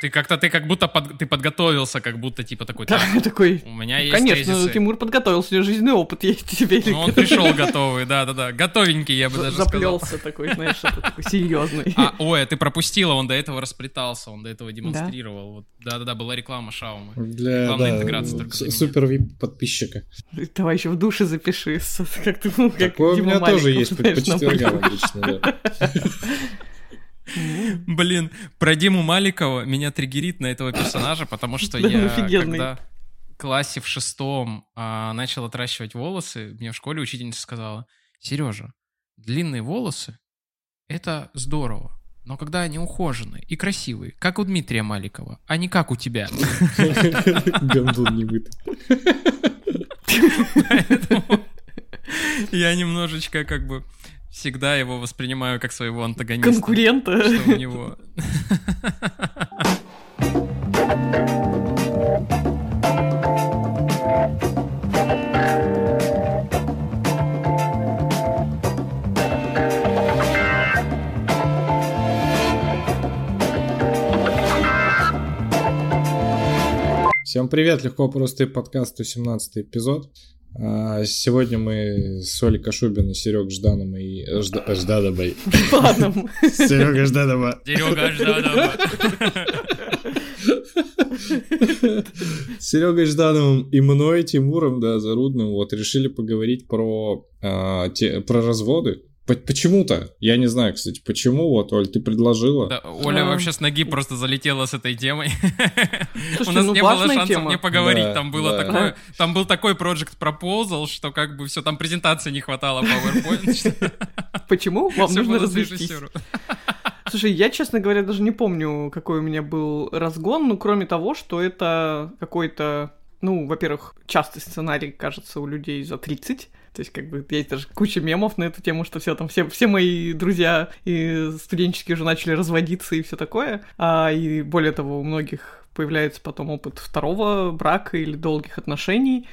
Ты как-то, ты как будто под, ты подготовился, как будто типа такой. Да, такой. У меня есть Конечно, тезисы. Тимур подготовился, у него жизненный опыт есть тебе. Ну, он пришел готовый, да-да-да. Готовенький, я бы даже сказал. Заплелся такой, знаешь, такой серьезный. А, ой, а ты пропустила, он до этого расплетался, он до этого демонстрировал. Да-да-да, была реклама Шаумы. Для Главная да, интеграция только супер вип подписчика. Давай еще в душе запиши, как ты, ну, как Такое у меня тоже есть по четвергам обычно, да. Блин, про Диму Маликова меня триггерит на этого персонажа, потому что я когда в классе в шестом а, начал отращивать волосы, мне в школе учительница сказала, Сережа, длинные волосы — это здорово, но когда они ухоженные и красивые, как у Дмитрия Маликова, а не как у тебя. Гандон не я немножечко как бы всегда его воспринимаю как своего антагониста. Конкурента. Что у него... Всем привет, легко просто подкаст 117 эпизод. А, Сегодня мы с Олей Кашубиной, Серег Жданом и э, Жда- э, Ждановой. Ладно. Серега Жданова. Серега Жданова. Серегой Ждановым и мной, Тимуром, да, Зарудным, вот решили поговорить про, а, те- про разводы. По- Почему-то, я не знаю, кстати, почему, вот, Оль, ты предложила. Да, Оля А. вообще с ноги просто залетела с этой темой. У Слушайте, нас ну не было шансов тема. не поговорить. Да, Там было да. такое, там был такой Project Proposal, что как бы все, там презентации не хватало PowerPoint. что Почему? Вам нужно режиссеру. Слушай, я, честно говоря, даже не помню, какой у меня был разгон, ну, кроме того, что это какой-то, ну, во-первых, частый сценарий, кажется, у людей за 30. То есть, как бы, есть даже куча мемов на эту тему, что все там, все, все мои друзья и студенческие уже начали разводиться и все такое. А, и более того, у многих появляется потом опыт второго брака или долгих отношений.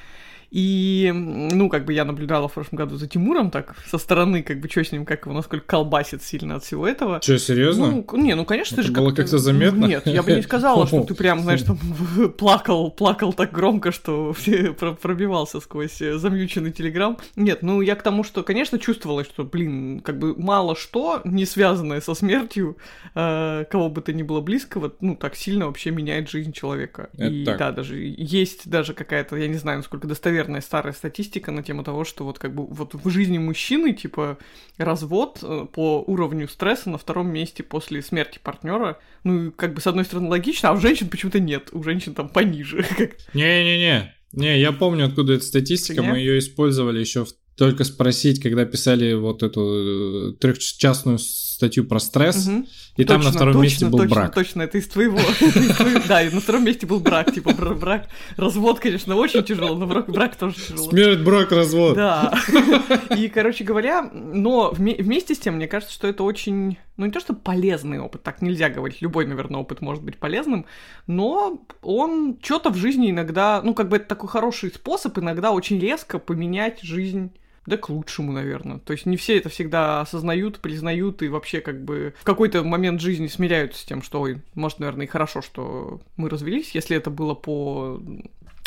И, ну, как бы я наблюдала в прошлом году за Тимуром так со стороны, как бы, что с ним, как его, насколько колбасит сильно от всего этого. Что, серьезно? Ну, не, ну, конечно, Это ты же было как-то заметно? Нет, я бы не сказала, что ты прям, знаешь, там плакал, плакал так громко, что пробивался сквозь э, замьюченный телеграм. Нет, ну, я к тому, что, конечно, чувствовала, что, блин, как бы мало что, не связанное со смертью, э, кого бы то ни было близкого, ну, так сильно вообще меняет жизнь человека. Это И так. да, даже есть даже какая-то, я не знаю, насколько достоверная старая статистика на тему того, что вот как бы вот в жизни мужчины, типа, развод э, по уровню стресса на втором месте после смерти партнера. Ну, как бы с одной стороны логично, а у женщин почему-то нет. У женщин там пониже. Не-не-не. Не, я помню, откуда эта статистика. Мы ее использовали еще только спросить, когда писали вот эту трехчастную статью про стресс. Мгм. И там на Точно, втором точно, месте был точно, брак. Точно, это из твоего. Да, и на втором месте был брак. Типа бра- брак, развод, конечно, очень тяжело, но брак, тоже тяжело. Смерть, брак, развод. Да. И, короче говоря, но вме- вместе с тем, мне кажется, что это очень, ну не то, что полезный опыт, так нельзя говорить, любой, наверное, опыт может быть полезным, но он что-то в жизни иногда, ну как бы это такой хороший способ иногда очень резко поменять жизнь да к лучшему, наверное. То есть не все это всегда осознают, признают и вообще как бы в какой-то момент жизни смиряются с тем, что, ой, может, наверное, и хорошо, что мы развелись, если это было по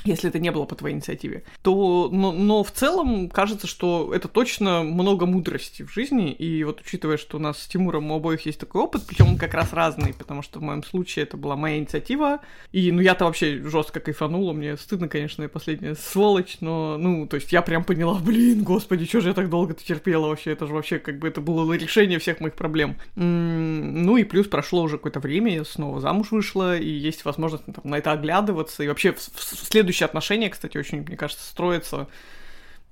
если это не было по твоей инициативе, то, но, но в целом кажется, что это точно много мудрости в жизни, и вот учитывая, что у нас с Тимуром у обоих есть такой опыт, причем он как раз разный, потому что в моем случае это была моя инициатива, и, ну, я-то вообще жестко кайфанула, мне стыдно, конечно, я последняя сволочь, но, ну, то есть я прям поняла, блин, господи, что же я так долго-то терпела вообще, это же вообще как бы это было решение всех моих проблем. Ну и плюс прошло уже какое-то время, я снова замуж вышла, и есть возможность ну, там, на это оглядываться, и вообще в- в- следующие отношения, кстати, очень, мне кажется, строятся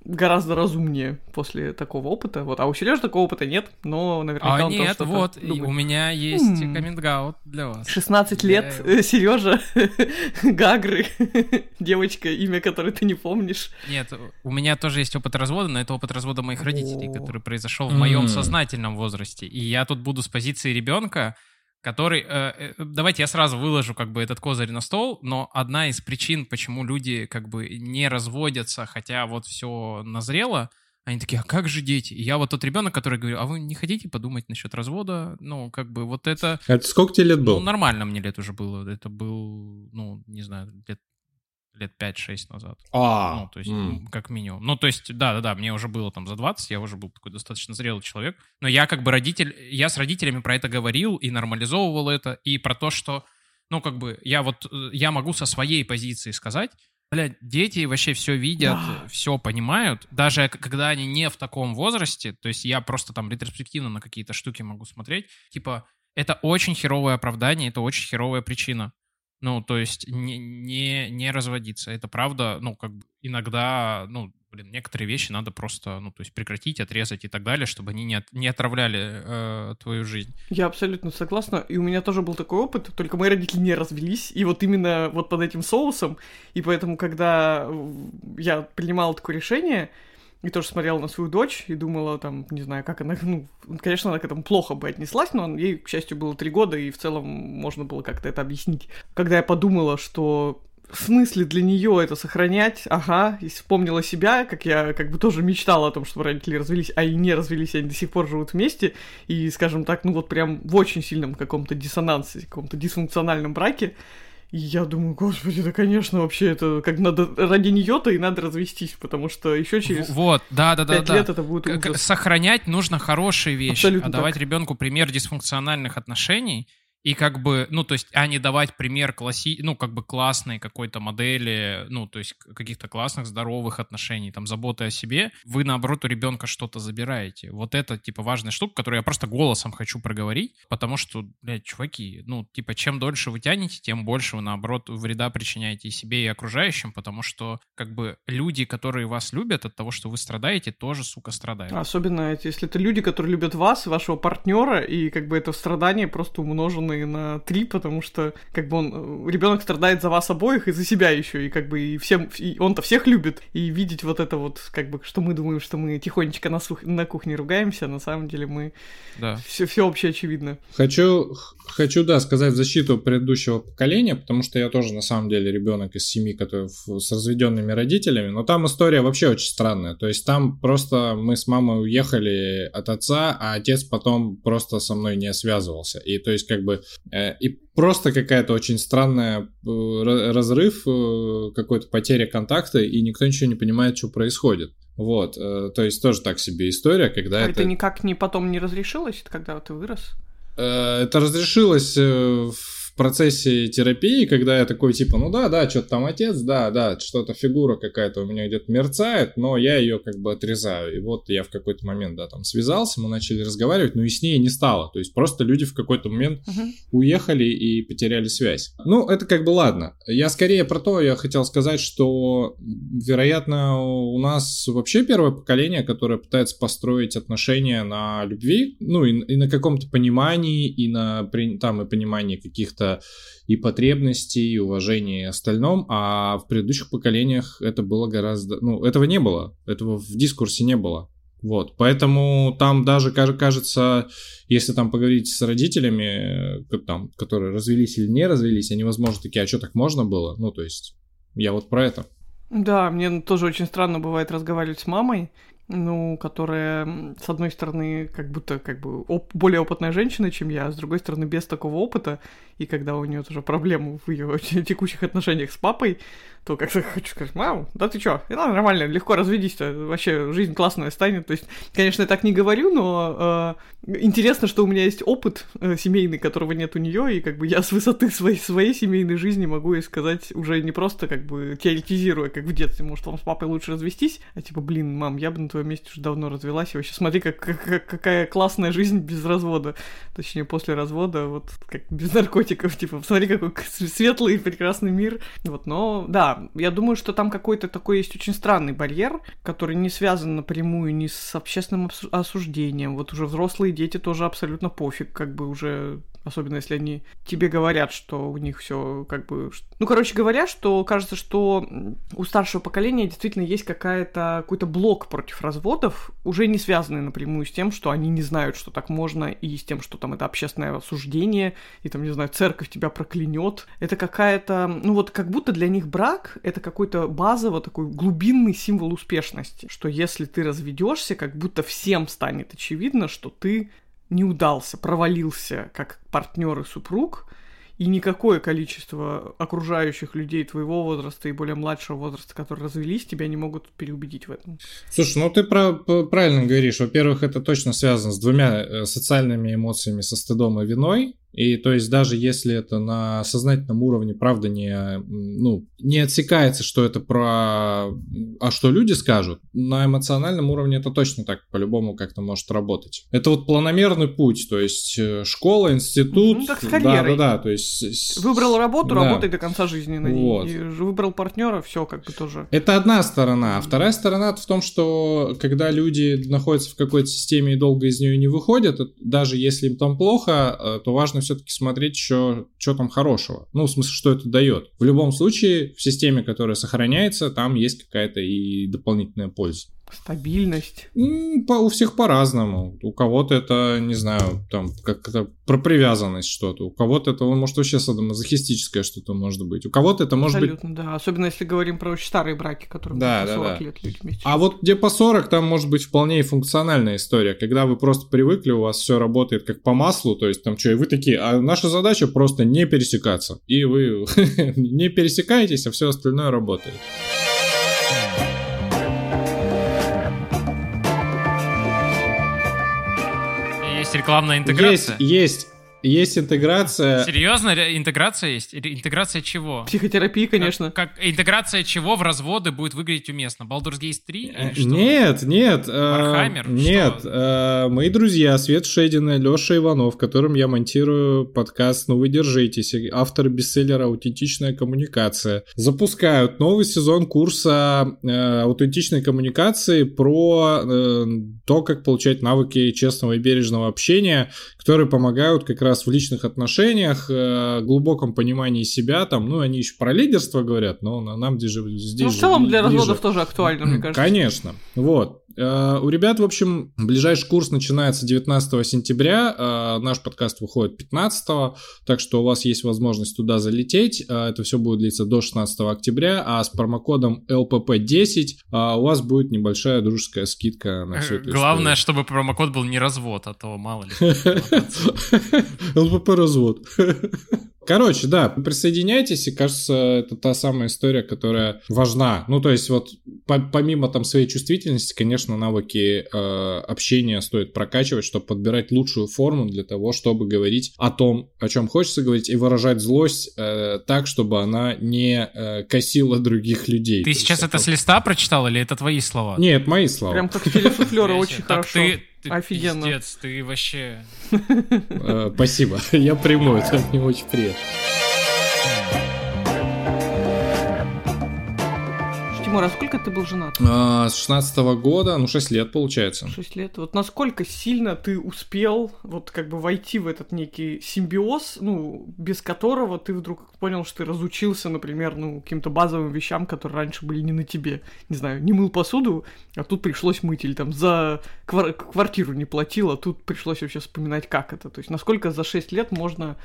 гораздо разумнее после такого опыта. Вот, а у Сережи такого опыта нет, но наверняка А он тоже нет, что-то вот, думает. у меня есть М. каминг для вас. 16 Я лет, его- Сережа, Гагры, девочка, имя которой ты не помнишь. Нет, у меня тоже есть опыт развода, но это опыт развода моих родителей, который произошел в моем сознательном возрасте. И я тут буду с позиции ребенка, который... э, э, давайте я сразу выложу как бы этот козырь на стол, но одна из причин, почему люди как бы не разводятся, хотя вот все назрело, Они такие, а как же дети? И я вот тот ребенок, который говорю, а вы не хотите подумать насчет развода? Ну, как бы вот это... Это сколько тебе лет было? Ну, нормально мне лет уже было. Это был, ну, не знаю, лет лет 5-6 назад. А, ну, то есть, м. как минимум. Ну, то есть, да-да-да, мне уже было там за 20, я уже был такой достаточно зрелый человек. Но я как бы родитель, я с родителями про это говорил и нормализовывал это, и про то, что, ну, как бы, я вот, э, я могу со своей позиции сказать, Блядь, дети вообще все видят, все понимают, даже когда они не в таком возрасте, то есть я просто там ретроспективно на какие-то штуки могу смотреть, типа, это очень херовое оправдание, это очень херовая причина. Ну, то есть не, не, не разводиться. Это правда, ну, как бы иногда, ну, блин, некоторые вещи надо просто, ну, то есть прекратить, отрезать и так далее, чтобы они не, от, не отравляли э, твою жизнь. Я абсолютно согласна. И у меня тоже был такой опыт, только мои родители не развелись. И вот именно вот под этим соусом. И поэтому, когда я принимала такое решение, и тоже смотрела на свою дочь и думала, там, не знаю, как она, ну, конечно, она к этому плохо бы отнеслась, но ей, к счастью, было три года, и в целом можно было как-то это объяснить. Когда я подумала, что в смысле для нее это сохранять, ага, и вспомнила себя, как я как бы тоже мечтала о том, чтобы родители развелись, а и не развелись, они до сих пор живут вместе, и, скажем так, ну вот прям в очень сильном каком-то диссонансе, каком-то дисфункциональном браке, и я думаю, господи, да, конечно, вообще это как надо ради нее-то и надо развестись, потому что еще через вот, да, да, да, да. лет это будет ужас. Сохранять нужно хорошие вещи, Абсолютно а давать ребенку пример дисфункциональных отношений и как бы, ну, то есть, а не давать пример класси... ну, как бы классной какой-то модели, ну, то есть каких-то классных, здоровых отношений, там, заботы о себе, вы, наоборот, у ребенка что-то забираете. Вот это, типа, важная штука, которую я просто голосом хочу проговорить, потому что, блядь, чуваки, ну, типа, чем дольше вы тянете, тем больше вы, наоборот, вреда причиняете и себе, и окружающим, потому что, как бы, люди, которые вас любят от того, что вы страдаете, тоже, сука, страдают. Особенно, если это люди, которые любят вас, вашего партнера, и, как бы, это страдание просто умножено умноженный на три, потому что как бы он ребенок страдает за вас обоих и за себя еще, и как бы и всем и он-то всех любит, и видеть вот это вот как бы что мы думаем, что мы тихонечко на, сух, на кухне ругаемся, на самом деле мы да. все все вообще очевидно. Хочу хочу да сказать в защиту предыдущего поколения, потому что я тоже на самом деле ребенок из семьи, который с разведенными родителями, но там история вообще очень странная, то есть там просто мы с мамой уехали от отца, а отец потом просто со мной не связывался, и то есть как бы Э, и просто какая-то очень странная э, разрыв, э, какой-то потеря контакта, и никто ничего не понимает, что происходит. Вот, то есть тоже так себе история, когда а это... это никак не потом не разрешилось, когда ты вырос? Это разрешилось в процессе терапии, когда я такой, типа, ну да, да, что-то там отец, да, да, что-то фигура какая-то у меня где-то мерцает, но я ее как бы отрезаю. И вот я в какой-то момент, да, там связался, мы начали разговаривать, но и с ней не стало. То есть просто люди в какой-то момент uh-huh. уехали и потеряли связь. Ну, это как бы ладно. Я скорее про то, я хотел сказать, что, вероятно, у нас вообще первое поколение, которое пытается построить отношения на любви, ну и, и на каком-то понимании, и на там и понимании каких-то каких-то и потребностей, и уважения и остальном, а в предыдущих поколениях это было гораздо... Ну, этого не было, этого в дискурсе не было. Вот, поэтому там даже кажется, если там поговорить с родителями, э, там, которые развелись или не развелись, они, возможно, такие, а что так можно было? Ну, то есть, я вот про это. Да, мне тоже очень странно бывает разговаривать с мамой, ну, которая, с одной стороны, как будто как бы оп- более опытная женщина, чем я, а с другой стороны, без такого опыта, и когда у нее тоже проблемы в ее текущих отношениях с папой, то как-то хочу сказать, мам, да ты чё, это нормально, легко разведись-то, вообще жизнь классная станет. То есть, конечно, я так не говорю, но э, интересно, что у меня есть опыт э, семейный, которого нет у нее, и как бы я с высоты своей, своей семейной жизни могу ей сказать уже не просто как бы теоретизируя, как в детстве, может, вам с папой лучше развестись, а типа, блин, мам, я бы на твоем месте уже давно развелась, и вообще смотри, как, как, какая классная жизнь без развода, точнее, после развода, вот как без наркотиков, типа, посмотри, какой светлый и прекрасный мир, вот, но, да, я думаю, что там какой-то такой есть очень странный барьер, который не связан напрямую ни с общественным осуждением. Вот уже взрослые дети тоже абсолютно пофиг, как бы уже особенно если они тебе говорят, что у них все как бы... Ну, короче говоря, что кажется, что у старшего поколения действительно есть какая-то, какой-то блок против разводов, уже не связанный напрямую с тем, что они не знают, что так можно, и с тем, что там это общественное осуждение, и там, не знаю, церковь тебя проклянет. Это какая-то... Ну, вот как будто для них брак — это какой-то базово такой глубинный символ успешности, что если ты разведешься, как будто всем станет очевидно, что ты не удался, провалился как партнер и супруг, и никакое количество окружающих людей твоего возраста и более младшего возраста, которые развелись, тебя не могут переубедить в этом. Слушай, ну ты про, правильно говоришь. Во-первых, это точно связано с двумя э, социальными эмоциями, со стыдом и виной. И то есть даже если это на сознательном уровне, правда, не, ну, не отсекается, что это про... А что люди скажут, на эмоциональном уровне это точно так по-любому как-то может работать. Это вот планомерный путь, то есть э, школа, институт... Ну, как с карьерой. Да, да, да, то есть... Выбрал работу, да. работай до конца жизни на ней. Вот. И выбрал партнера, все как бы тоже. Это одна сторона. А вторая сторона в том, что когда люди находятся в какой-то системе и долго из нее не выходят, даже если им там плохо, э, то важно все-таки смотреть еще, что там хорошего. Ну, в смысле, что это дает. В любом случае, в системе, которая сохраняется, там есть какая-то и дополнительная польза. Стабильность. По, у всех по-разному. У кого-то это, не знаю, там, как-то про привязанность что-то. У кого-то это, может, вообще садомазохистическое что-то может быть. У кого-то это может Абсолютно, быть... да. Особенно если говорим про очень старые браки, которые да, да, 40 да. лет люди вместе. А вот где по 40, там может быть вполне и функциональная история. Когда вы просто привыкли, у вас все работает как по маслу, то есть там что, и вы такие, а наша задача просто не пересекаться. И вы не пересекаетесь, а все остальное работает. Рекламная интеграция? Есть, есть. Есть интеграция. Серьезно? Интеграция есть? Интеграция чего? Психотерапии, конечно. Как, как интеграция чего в разводы будет выглядеть уместно? Baldur's Gate 3? Нет, нет. Warhammer? Нет. Э, мои друзья Свет Шедин и Леша Иванов, которым я монтирую подкаст «Ну вы держитесь», автор бестселлера «Аутентичная коммуникация», запускают новый сезон курса э, аутентичной коммуникации про э, то, как получать навыки честного и бережного общения, которые помогают как раз раз в личных отношениях, э, глубоком понимании себя, там, ну, они еще про лидерство говорят, но нам здесь же здесь. Ну, в целом для ближе. разводов тоже актуально, мне кажется. Конечно. Вот. Э, у ребят, в общем, ближайший курс начинается 19 сентября, э, наш подкаст выходит 15, так что у вас есть возможность туда залететь. Это все будет длиться до 16 октября, а с промокодом LPP10 у вас будет небольшая дружеская скидка на все это. Главное, историю. чтобы промокод был не развод, а то мало ли. ЛПП развод. Короче, да, присоединяйтесь, и кажется, это та самая история, которая важна. Ну, то есть вот по помимо там своей чувствительности, конечно, навыки э, общения стоит прокачивать, чтобы подбирать лучшую форму для того, чтобы говорить о том, о чем хочется говорить, и выражать злость э, так, чтобы она не э, косила других людей. Ты сейчас это с листа прочитал или это твои слова? Нет, мои слова. Прям как телесуфлеры очень хорошо. Ты Офигенно. пиздец, ты вообще... Э, спасибо, я приму, это мне очень приятно. Тимур, а сколько ты был женат? А, с 16 -го года, ну 6 лет получается. 6 лет. Вот насколько сильно ты успел вот как бы войти в этот некий симбиоз, ну, без которого ты вдруг понял, что ты разучился, например, ну, каким-то базовым вещам, которые раньше были не на тебе. Не знаю, не мыл посуду, а тут пришлось мыть, или там за квар- квартиру не платил, а тут пришлось вообще вспоминать, как это. То есть насколько за 6 лет можно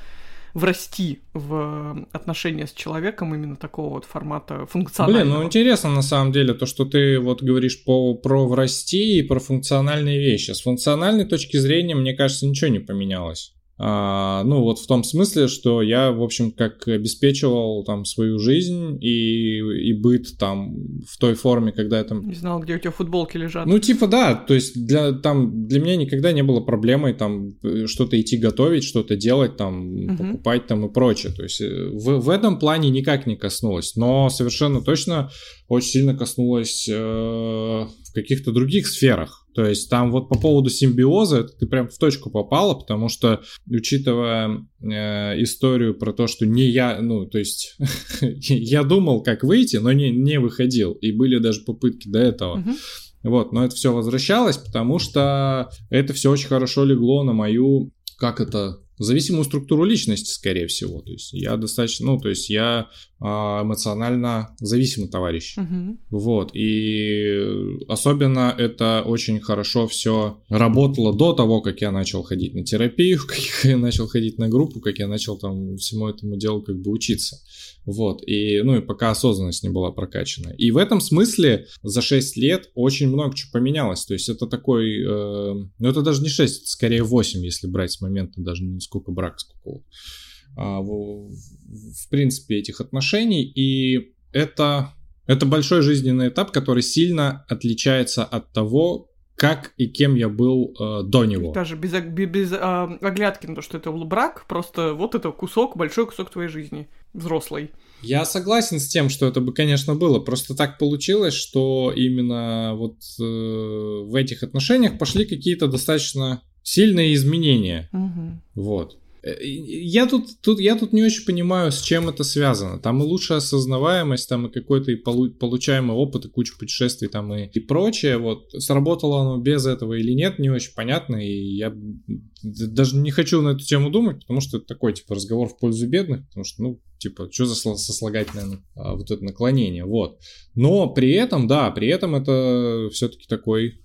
врасти в отношения с человеком именно такого вот формата функционального. Блин, ну интересно на самом деле то, что ты вот говоришь по, про врасти и про функциональные вещи. С функциональной точки зрения, мне кажется, ничего не поменялось. А, ну, вот в том смысле, что я, в общем, как обеспечивал там свою жизнь и, и быт там в той форме, когда я там... Не знал, где у тебя футболки лежат. Ну, типа, да, то есть для, там, для меня никогда не было проблемой там что-то идти готовить, что-то делать, там, угу. покупать там и прочее. То есть э, в, в этом плане никак не коснулось, но совершенно точно очень сильно коснулось э, в каких-то других сферах. То есть там вот по поводу симбиоза ты прям в точку попала, потому что, учитывая э, историю про то, что не я, ну, то есть я думал, как выйти, но не, не выходил. И были даже попытки до этого. Uh-huh. Вот, но это все возвращалось, потому что это все очень хорошо легло на мою, как это зависимую структуру личности, скорее всего. То есть я достаточно, ну, то есть я эмоционально зависимый товарищ. Мгм. Вот. И особенно это очень хорошо все работало до того, как я начал ходить на терапию, как я начал ходить на группу, как я начал там всему этому делу как бы учиться. Вот. И, ну, и пока осознанность не была прокачана. И в этом смысле за 6 лет очень много чего поменялось. То есть это такой, э, ну, это даже не 6, это скорее 8, если брать с момента даже не сколько брака, сколько а, в, в принципе этих отношений. И это, это большой жизненный этап, который сильно отличается от того, как и кем я был э, до него. Даже без, ог- бе- без а, оглядки на то, что это был брак, просто вот это кусок, большой кусок твоей жизни, взрослой. Я согласен с тем, что это бы, конечно, было. Просто так получилось, что именно вот э, в этих отношениях пошли какие-то достаточно сильные изменения. Мгм. Вот. Э, Я тут, тут, я тут не очень понимаю, с чем это связано. Там и лучшая осознаваемость, там и какой-то и полу- получаемый опыт, и куча путешествий там и, и прочее. Вот. Сработало оно без этого или нет, не очень понятно. И я даже не хочу на эту тему думать, потому что это такой, типа, разговор в пользу бедных, потому что, ну, типа, что за сослагательное а, вот это наклонение, вот. Но при этом, да, при этом это все-таки такой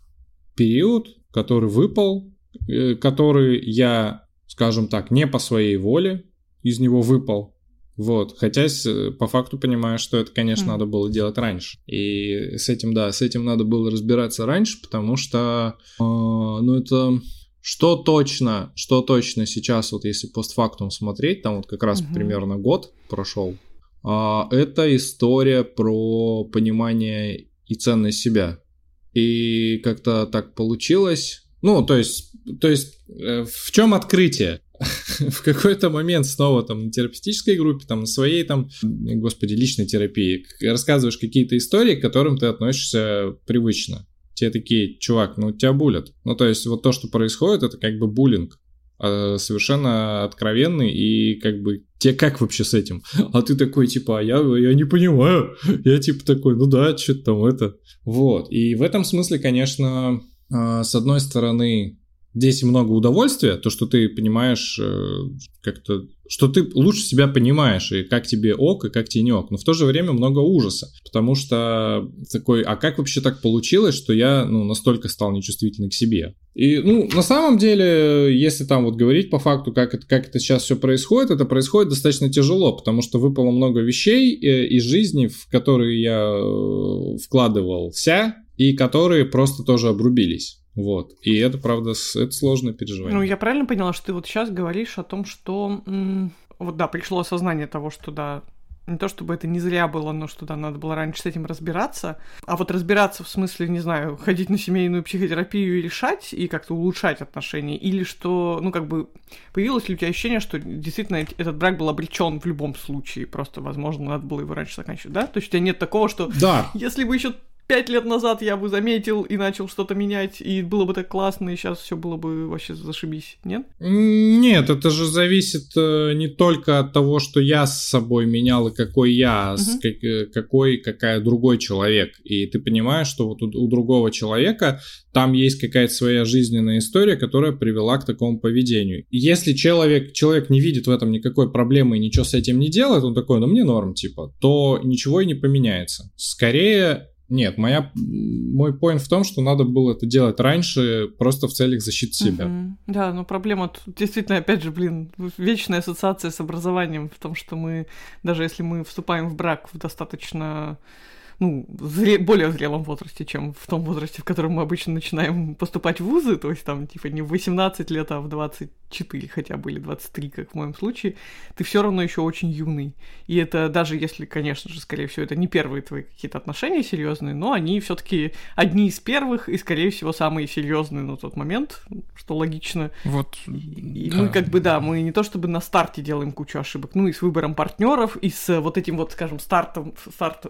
период, который выпал, э, который я, скажем так, не по своей воле из него выпал. Вот, хотя по факту понимаю, что это, конечно, Мгм. надо было делать раньше. И с этим, да, с этим надо было разбираться раньше, потому что, э, ну, это что точно, что точно сейчас, вот если постфактум смотреть, там вот как раз Мгм. примерно год прошел, а, это история про понимание и ценность себя. И как-то так получилось. Ну, то есть, то есть э, в чем открытие? в какой-то момент снова там на терапевтической группе, там на своей там, господи, личной терапии, рассказываешь какие-то истории, к которым ты относишься привычно. Те такие, чувак, ну тебя булят. Ну то есть вот то, что происходит, это как бы буллинг э, совершенно откровенный и как бы тебе как вообще с этим? А ты такой типа, а я, я не понимаю. Я типа такой, ну да, что-то там это. Вот. И в этом смысле, конечно, э, с одной стороны, здесь много удовольствия, то, что ты понимаешь э, как-то, что ты лучше себя понимаешь, и как тебе ок, и как тебе не ок. Но в то же время много ужаса, потому что такой, а как вообще так получилось, что я, ну, настолько стал нечувствительный к себе? И, ну, на самом деле, если там вот говорить по факту, как это, как это сейчас все происходит, это происходит достаточно тяжело, потому что выпало много вещей э, из жизни, в которые я э, вкладывался, и которые просто тоже обрубились. Вот. И это, правда, это сложное переживание. Ну, я правильно поняла, что ты вот сейчас говоришь о том, что... вот да, пришло осознание того, что да, не то чтобы это не зря было, но что да, надо было раньше с этим разбираться. А вот разбираться в смысле, не знаю, ходить на семейную психотерапию и решать, и как-то улучшать отношения, или что, ну, как бы, появилось ли у тебя ощущение, что действительно эт- этот брак был обречен в любом случае, просто, возможно, надо было его раньше заканчивать, да? То есть у тебя нет такого, что Да, если бы еще пять лет назад я бы заметил и начал что-то менять, и было бы так классно, и сейчас все было бы вообще зашибись, нет? Нет, это же зависит э, не только от того, что я с собой менял и какой я, а с как- э, какой, какая другой человек. И ты понимаешь, что вот у, у другого человека там есть какая-то своя жизненная история, которая привела к такому поведению. Если человек, человек не видит в этом никакой проблемы и ничего с этим не делает, он такой, ну мне норм, типа, то ничего и не поменяется. Скорее, нет, моя, мой point в том, что надо было это делать раньше, просто в целях защиты себя. Мгм. Да, но проблема тут действительно, опять же, блин, вечная ассоциация с образованием в том, что мы, даже если мы вступаем в брак в достаточно ну, зре- более зрелом возрасте, чем в том возрасте, в котором мы обычно начинаем поступать в вузы, то есть там, типа, не в 18 лет, а в 24 хотя бы, или 23, как в моем случае, ты все равно еще очень юный. И это даже если, конечно же, скорее всего, это не первые твои какие-то отношения серьезные, но они все-таки одни из первых и, скорее всего, самые серьезные на тот момент, что логично. Вот. И да. мы как бы, да, мы не то чтобы на старте делаем кучу ошибок, ну и с выбором партнеров, и с вот этим вот, скажем, стартом, старт,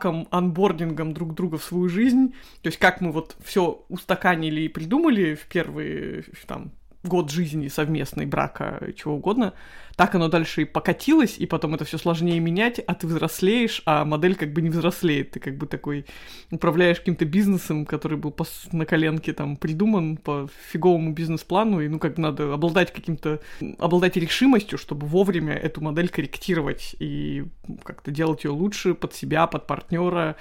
стартер-паком, анбордингом друг друга в свою жизнь. То есть как мы вот все устаканили и придумали в первые там год жизни совместной, брака, чего угодно, так оно дальше и покатилось, и потом это все сложнее менять, а ты взрослеешь, а модель как бы не взрослеет. Ты как бы такой управляешь каким-то бизнесом, который был на коленке там придуман по фиговому бизнес-плану, и ну как бы надо обладать каким-то, обладать решимостью, чтобы вовремя эту модель корректировать и как-то делать ее лучше под себя, под партнера,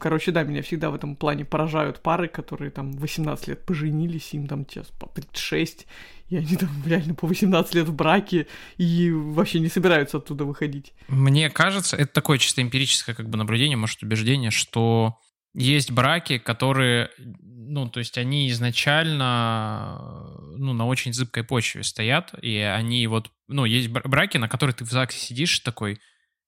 Короче, да, меня всегда в этом плане поражают пары, которые там 18 лет поженились, им там сейчас по 36, и они там реально по 18 лет в браке и вообще не собираются оттуда выходить. Мне кажется, это такое чисто эмпирическое как бы наблюдение, может, убеждение, что есть браки, которые, ну, то есть они изначально, ну, на очень зыбкой почве стоят, и они вот, ну, есть браки, на которые ты в ЗАГСе сидишь такой,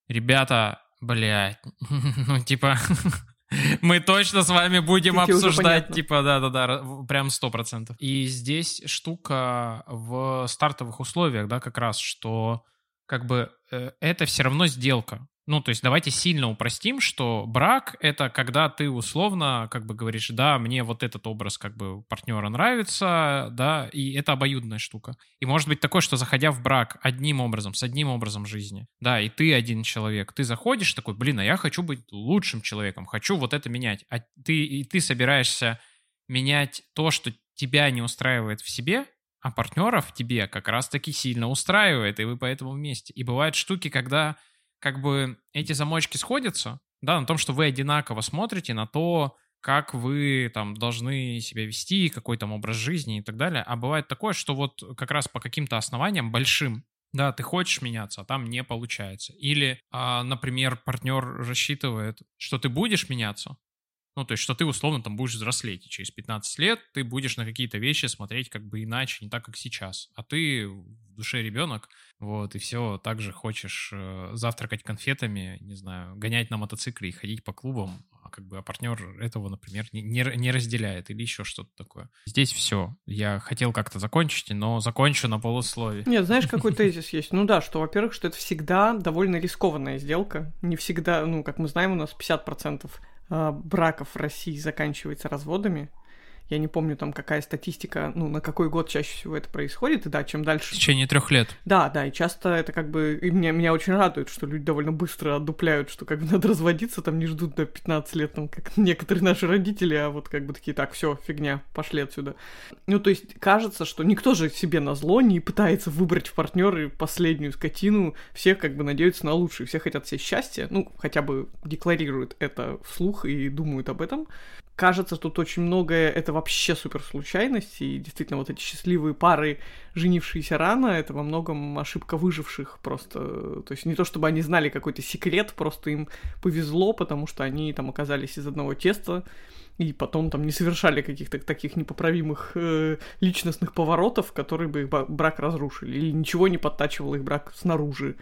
ребята, блядь, ну, типа, Мы точно с вами будем Эти обсуждать, типа, да-да-да, прям сто процентов. И здесь штука в стартовых условиях, да, как раз, что как бы э, это все равно сделка. Ну, то есть давайте сильно упростим, что брак — это когда ты условно как бы говоришь, да, мне вот этот образ как бы партнера нравится, да, и это обоюдная штука. И может быть такое, что заходя в брак одним образом, с одним образом жизни, да, и ты один человек, ты заходишь такой, блин, а я хочу быть лучшим человеком, хочу вот это менять, а ты, и ты собираешься менять то, что тебя не устраивает в себе, а партнеров тебе как раз-таки сильно устраивает, и вы поэтому вместе. И бывают штуки, когда как бы эти замочки сходятся, да, на том, что вы одинаково смотрите на то, как вы там должны себя вести, какой там образ жизни и так далее. А бывает такое, что вот как раз по каким-то основаниям большим, да, ты хочешь меняться, а там не получается. Или, а, например, партнер рассчитывает, что ты будешь меняться, ну, то есть, что ты условно там будешь взрослеть, и через 15 лет ты будешь на какие-то вещи смотреть как бы иначе, не так, как сейчас. А ты в душе ребенок, вот, и все, также хочешь э, завтракать конфетами, не знаю, гонять на мотоцикле и ходить по клубам, а как бы а партнер этого, например, не, не, не разделяет или еще что-то такое. Здесь все. Я хотел как-то закончить, но закончу на полусловие. Нет, знаешь, какой тезис есть? Ну да, что, во-первых, что это всегда довольно рискованная сделка. Не всегда, ну, как мы знаем, у нас 50% а, браков в России заканчивается разводами. Я не помню там какая статистика, ну, на какой год чаще всего это происходит, и да, чем дальше... В течение трех лет. Да, да, и часто это как бы... И меня, меня очень радует, что люди довольно быстро отдупляют, что как бы надо разводиться, там не ждут до 15 лет, там, как некоторые наши родители, а вот как бы такие, так, все, фигня, пошли отсюда. Ну, то есть кажется, что никто же себе на зло не пытается выбрать в партнеры последнюю скотину, все как бы надеются на лучшее, все хотят себе счастья, ну, хотя бы декларируют это вслух и думают об этом кажется, тут очень многое это вообще супер случайность, и действительно вот эти счастливые пары, женившиеся рано, это во многом ошибка выживших просто. То есть не то, чтобы они знали какой-то секрет, просто им повезло, потому что они там оказались из одного теста, и потом там не совершали каких-то таких непоправимых э, личностных поворотов, которые бы их брак разрушили, или ничего не подтачивало их брак снаружи.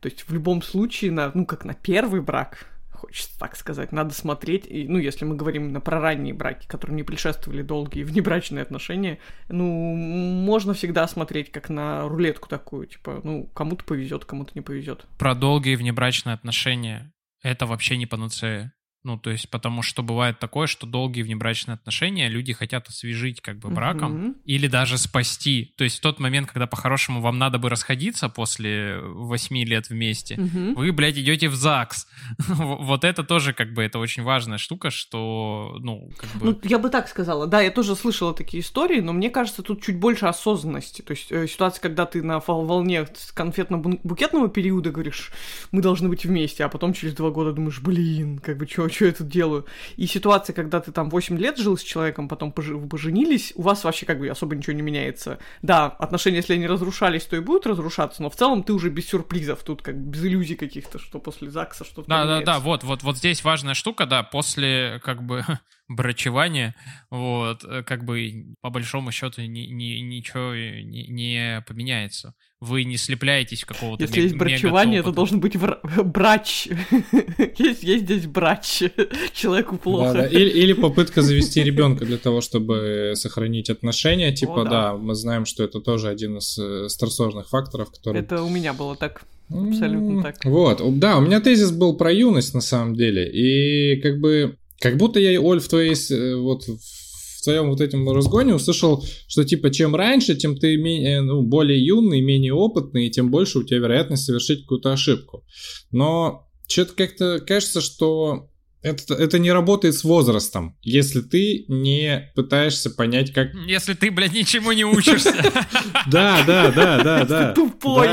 То есть в любом случае, на, ну, как на первый брак, хочется так сказать. Надо смотреть, и, ну, если мы говорим именно про ранние браки, которые не предшествовали долгие внебрачные отношения, ну, можно всегда смотреть как на рулетку такую, типа, ну, кому-то повезет, кому-то не повезет. Про долгие внебрачные отношения это вообще не панацея. Ну, то есть, потому что бывает такое, что долгие внебрачные отношения люди хотят освежить как бы браком mm-hmm. или даже спасти. То есть в тот момент, когда по-хорошему вам надо бы расходиться после восьми лет вместе, mm-hmm. вы, блядь, идете в ЗАГС. вот это тоже как бы это очень важная штука, что, ну, как бы... Ну, я бы так сказала. Да, я тоже слышала такие истории, но мне кажется, тут чуть больше осознанности. То есть э, ситуация, когда ты на волне конфетно-букетного периода говоришь, мы должны быть вместе, а потом через два года думаешь, блин, как бы, чё, что я тут делаю. И ситуация, когда ты там 8 лет жил с человеком, потом поженились, у вас вообще как бы особо ничего не меняется. Да, отношения, если они разрушались, то и будут разрушаться, но в целом ты уже без сюрпризов, тут как без иллюзий каких-то, что после ЗАГСа что-то Да, да, да, вот, вот, вот здесь важная штука, да, после как бы брачевания, вот, э, как бы по большому счету ни, ни, ничего не, не поменяется вы не слепляетесь какого-то Если есть брачевание, то должен быть вр... брач. есть, есть здесь брач. Человеку плохо. Да, да. Или, или попытка завести ребенка для того, чтобы сохранить отношения. Типа, О, да. да, мы знаем, что это тоже один из э, стрессорных факторов, который... Это у меня было так. Абсолютно так. Вот, да, у меня тезис был про юность на самом деле. И как бы, как будто я, Оль, в твоей, э, вот, в своем вот этом разгоне услышал, что типа чем раньше, тем ты менее, ну, более юный, менее опытный, тем больше у тебя вероятность совершить какую-то ошибку. Но что-то как-то кажется, что это, это не работает с возрастом, если ты не пытаешься понять, как... Если ты, блядь, ничему не учишься. Да, да, да, да, да. Тупой.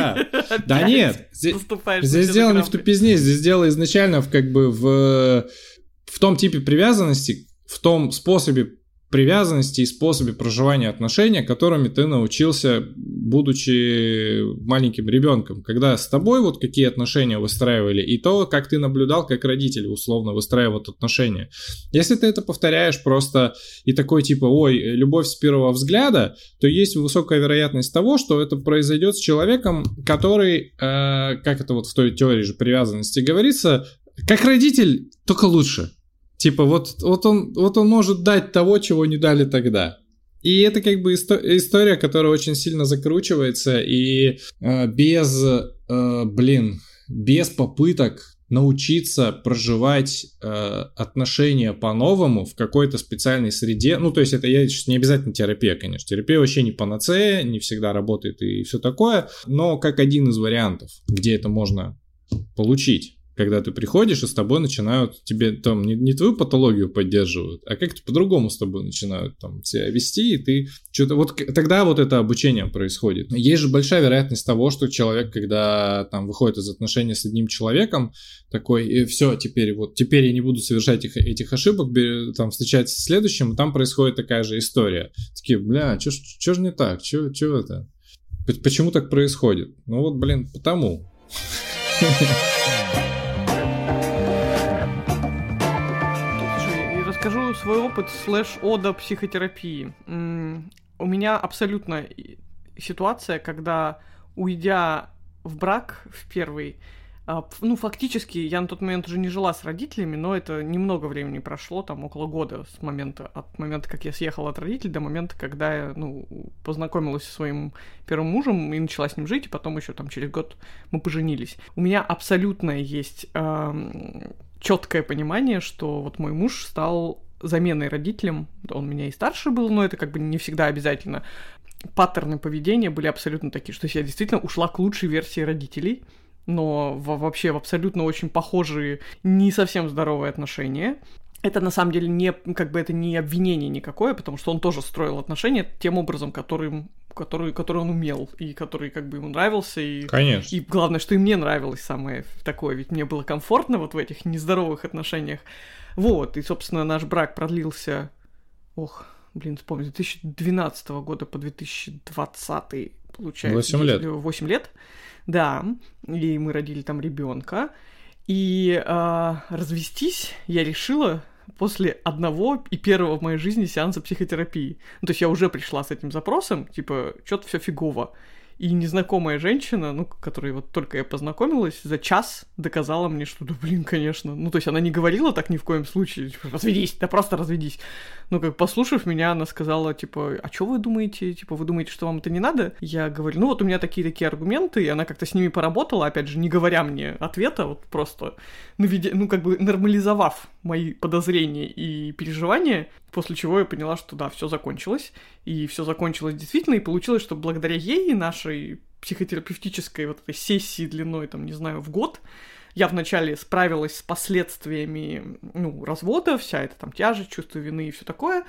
Да нет, здесь дело не в тупизне, здесь дело изначально в как бы в в том типе привязанности, в том способе привязанности и способе проживания отношений, которыми ты научился, будучи маленьким ребенком. Когда с тобой вот какие отношения выстраивали, и то, как ты наблюдал, как родители условно выстраивают отношения. Если ты это повторяешь просто и такой типа, ой, любовь с первого взгляда, то есть высокая вероятность того, что это произойдет с человеком, который, э, как это вот в той теории же привязанности говорится, как родитель, только лучше. Типа, вот, вот, он, вот он может дать того, чего не дали тогда. И это как бы исто- история, которая очень сильно закручивается, и э, без, э, блин, без попыток научиться проживать э, отношения по-новому в какой-то специальной среде. Ну, то есть это я, не обязательно терапия, конечно. Терапия вообще не панацея, не всегда работает и все такое, но как один из вариантов, где это можно получить когда ты приходишь, и с тобой начинают тебе там не, не твою патологию поддерживают, а как-то по-другому с тобой начинают там себя вести, и ты что-то... Вот тогда вот это обучение происходит. Есть же большая вероятность того, что человек, когда там выходит из отношений с одним человеком, такой, и все, теперь вот, теперь я не буду совершать этих, этих ошибок, там встречается с следующим, и там происходит такая же история. Такие, бля, что же не так, что это? Почему так происходит? Ну вот, блин, потому. расскажу свой опыт слэш-ода психотерапии. У меня абсолютно ситуация, когда, уйдя в брак в первый, а, ну, фактически, я на тот момент уже не жила с родителями, но это немного времени прошло, там, около года с момента, от момента, как я съехала от родителей, до момента, когда я, ну, познакомилась со своим первым мужем и начала с ним жить, и потом еще там через год мы поженились. У меня абсолютно есть эм, четкое понимание, что вот мой муж стал заменой родителям. Он меня и старше был, но это как бы не всегда обязательно. Паттерны поведения были абсолютно такие, что я действительно ушла к лучшей версии родителей, но вообще в абсолютно очень похожие, не совсем здоровые отношения это на самом деле не, как бы это не обвинение никакое, потому что он тоже строил отношения тем образом, которым, который, который он умел, и который как бы ему нравился. И, Конечно. И главное, что и мне нравилось самое такое, ведь мне было комфортно вот в этих нездоровых отношениях. Вот, и, собственно, наш брак продлился, ох, блин, вспомню, с 2012 года по 2020, получается. 8 лет. 8 лет, да, и мы родили там ребенка. И э, развестись я решила после одного и первого в моей жизни сеанса психотерапии. Ну, то есть я уже пришла с этим запросом, типа, что-то все фигово. И незнакомая женщина, ну, которой вот только я познакомилась, за час доказала мне, что, да блин, конечно. Ну, то есть она не говорила так ни в коем случае, типа, разведись, да просто разведись. Ну, как послушав меня, она сказала, типа, а что вы думаете? Типа, вы думаете, что вам это не надо? Я говорю, ну, вот у меня такие-такие аргументы, и она как-то с ними поработала, опять же, не говоря мне ответа, вот просто, наведя, ну, как бы нормализовав мои подозрения и переживания, после чего я поняла, что да, все закончилось, и все закончилось действительно, и получилось, что благодаря ей и нашей психотерапевтической вот этой сессии длиной, там, не знаю, в год, я вначале справилась с последствиями, ну, развода, вся эта там тяжесть, чувство вины и все такое.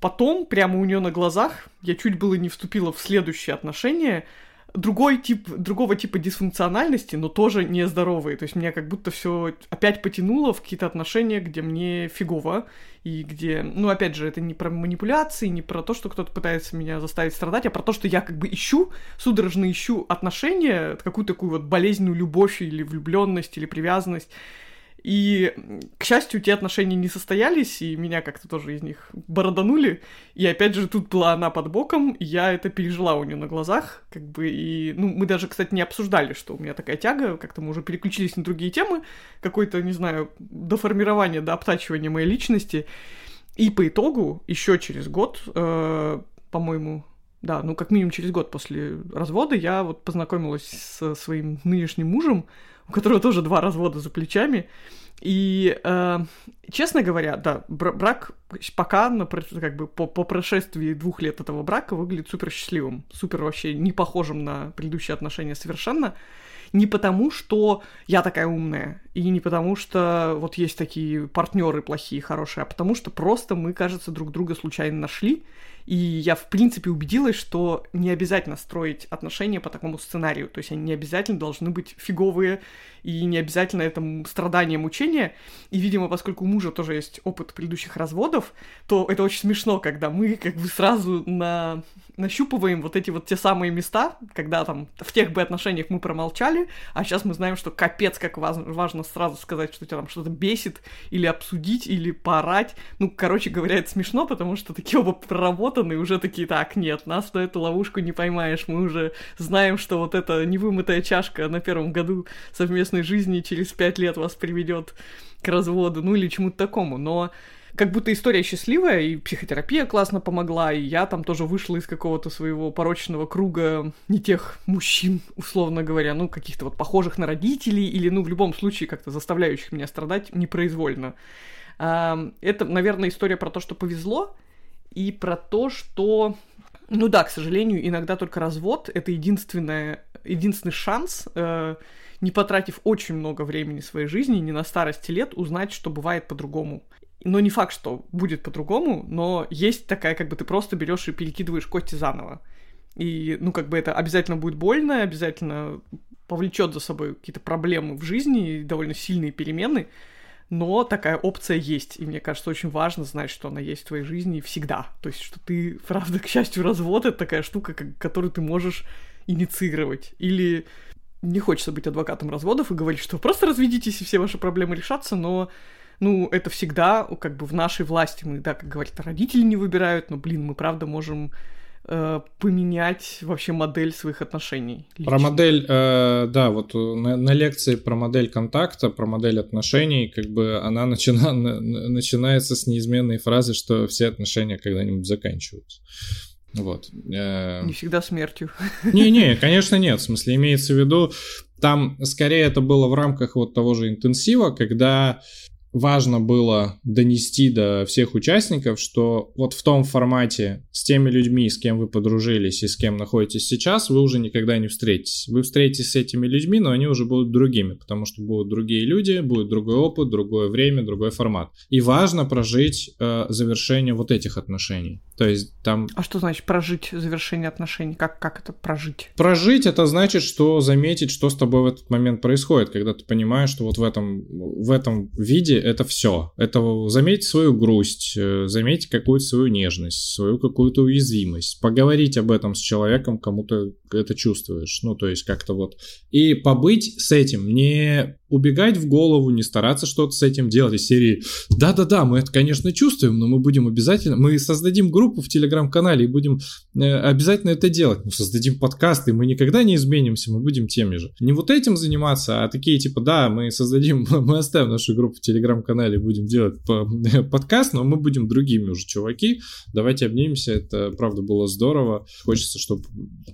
Потом, прямо у нее на глазах, я чуть было не вступила в следующие отношения, другой тип, другого типа дисфункциональности, но тоже нездоровые. То есть меня как будто все опять потянуло в какие-то отношения, где мне фигово, и где, ну, опять же, это не про манипуляции, не про то, что кто-то пытается меня заставить страдать, а про то, что я как бы ищу, судорожно ищу отношения, какую-то такую вот болезненную любовь или влюбленность или привязанность, и, к счастью, те отношения не состоялись, и меня как-то тоже из них бороданули. И опять же, тут была она под боком, и я это пережила у нее на глазах, как бы, и, ну, мы даже, кстати, не обсуждали, что у меня такая тяга, как-то мы уже переключились на другие темы, какой-то, не знаю, до формирования, до обтачивания моей личности. И по итогу, еще через год, э, по-моему, да, ну, как минимум через год после развода, я вот познакомилась со своим нынешним мужем, у которого тоже два развода за плечами. И, э, честно говоря, да, брак пока, на, как бы по, по прошествии двух лет этого брака выглядит супер счастливым, супер вообще не похожим на предыдущие отношения совершенно. Не потому, что я такая умная, и не потому, что вот есть такие партнеры плохие, хорошие, а потому что просто мы, кажется, друг друга случайно нашли, и я, в принципе, убедилась, что не обязательно строить отношения по такому сценарию. То есть они не обязательно должны быть фиговые, и не обязательно это страдание, мучение. И, видимо, поскольку у мужа тоже есть опыт предыдущих разводов, то это очень смешно, когда мы как бы сразу на... нащупываем вот эти вот те самые места, когда там в тех бы отношениях мы промолчали, а сейчас мы знаем, что капец, как важно, сразу сказать, что тебя там что-то бесит, или обсудить, или поорать. Ну, короче говоря, это смешно, потому что такие оба проработаны, уже такие, так, нет, нас на эту ловушку не поймаешь, мы уже знаем, что вот эта невымытая чашка на первом году совместной жизни через пять лет вас приведет к разводу, ну или чему-то такому, но как будто история счастливая, и психотерапия классно помогла, и я там тоже вышла из какого-то своего порочного круга не тех мужчин, условно говоря, ну, каких-то вот похожих на родителей, или, ну, в любом случае, как-то заставляющих меня страдать непроизвольно. Это, наверное, история про то, что повезло, и про то, что, ну да, к сожалению, иногда только развод — это единственное, единственный шанс, э, не потратив очень много времени своей жизни, не на старости лет, узнать, что бывает по-другому. Но не факт, что будет по-другому, но есть такая, как бы ты просто берешь и перекидываешь кости заново. И, ну, как бы это обязательно будет больно, обязательно повлечет за собой какие-то проблемы в жизни, довольно сильные перемены, но такая опция есть, и мне кажется, очень важно знать, что она есть в твоей жизни всегда. То есть, что ты, правда, к счастью, развод — это такая штука, которую ты можешь инициировать. Или не хочется быть адвокатом разводов и говорить, что просто разведитесь, и все ваши проблемы решатся, но ну, это всегда как бы в нашей власти. Мы, да, как говорят, родители не выбирают, но, блин, мы правда можем Э, поменять вообще модель своих отношений. Лично. Про модель, э, да, вот на, на лекции про модель контакта, про модель отношений, как бы она начина, начинается с неизменной фразы, что все отношения когда-нибудь заканчиваются. Вот. Э, Не всегда смертью. Не-не, конечно нет. В смысле, имеется в виду, там скорее это было в рамках вот того же интенсива, когда важно было донести до всех участников, что вот в том формате с теми людьми, с кем вы подружились и с кем находитесь сейчас, вы уже никогда не встретитесь. Вы встретитесь с этими людьми, но они уже будут другими, потому что будут другие люди, будет другой опыт, другое время, другой формат. И важно прожить э, завершение вот этих отношений. То есть там... А что значит прожить завершение отношений? Как, как это прожить? Прожить это значит, что заметить, что с тобой в этот момент происходит, когда ты понимаешь, что вот в этом, в этом виде это все. Это заметить свою грусть, э, заметить какую-то свою нежность, свою какую-то уязвимость, поговорить об этом с человеком, кому-то это чувствуешь. Ну, то есть как-то вот. И побыть с этим, не убегать в голову, не стараться что-то с этим делать из серии «Да-да-да, мы это, конечно, чувствуем, но мы будем обязательно, мы создадим группу в Телеграм-канале и будем э, обязательно это делать. Мы создадим подкасты, мы никогда не изменимся, мы будем теми же». Не вот этим заниматься, а такие типа «Да, мы создадим, мы оставим нашу группу в Телеграм-канале будем делать подкаст, но мы будем другими уже чуваки, давайте обнимемся, это правда было здорово, хочется, чтобы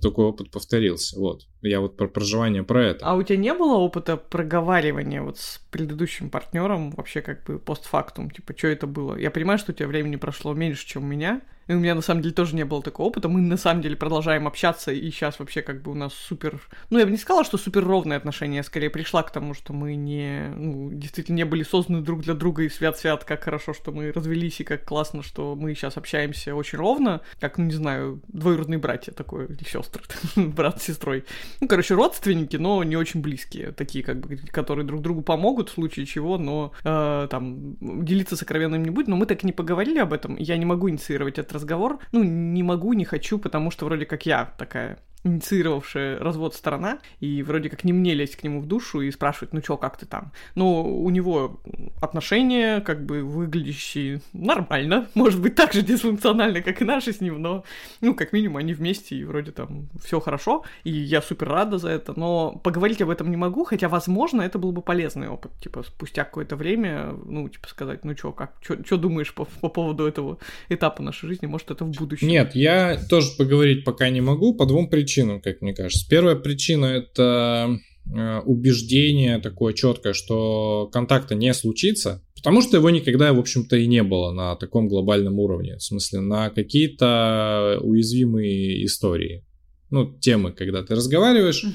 такой опыт повторился, вот. Я вот про проживание про это. А у тебя не было опыта проговаривания вот с предыдущим партнером вообще как бы постфактум? Типа, что это было? Я понимаю, что у тебя времени прошло меньше, чем у меня, и у меня на самом деле тоже не было такого опыта. Мы на самом деле продолжаем общаться, и сейчас вообще как бы у нас супер... Ну, я бы не сказала, что супер ровные отношения, я скорее пришла к тому, что мы не... Ну, действительно не были созданы друг для друга, и свят-свят, как хорошо, что мы развелись, и как классно, что мы сейчас общаемся очень ровно, как, ну, не знаю, двоюродные братья такое, или сестры, брат с сестрой. Ну, короче, родственники, но не очень близкие, такие, как бы, которые друг другу помогут в случае чего, но э, там делиться сокровенным не будет, но мы так и не поговорили об этом, я не могу инициировать этот разговор. Ну, не могу, не хочу, потому что вроде как я такая инициировавшая развод сторона, и вроде как не мне лезть к нему в душу и спрашивать, ну чё, как ты там? Но у него отношения, как бы, выглядящие нормально, может быть, так же дисфункционально, как и наши с ним, но, ну, как минимум, они вместе, и вроде там все хорошо, и я супер рада за это, но поговорить об этом не могу, хотя, возможно, это был бы полезный опыт, типа, спустя какое-то время, ну, типа, сказать, ну чё, как, чё, чё думаешь по, по поводу этого этапа нашей жизни, может, это в будущем? Нет, я тоже поговорить пока не могу, по двум причинам причинам, как мне кажется. Первая причина это э, убеждение такое четкое, что контакта не случится, потому что его никогда, в общем-то, и не было на таком глобальном уровне, в смысле на какие-то уязвимые истории. Ну, темы, когда ты разговариваешь,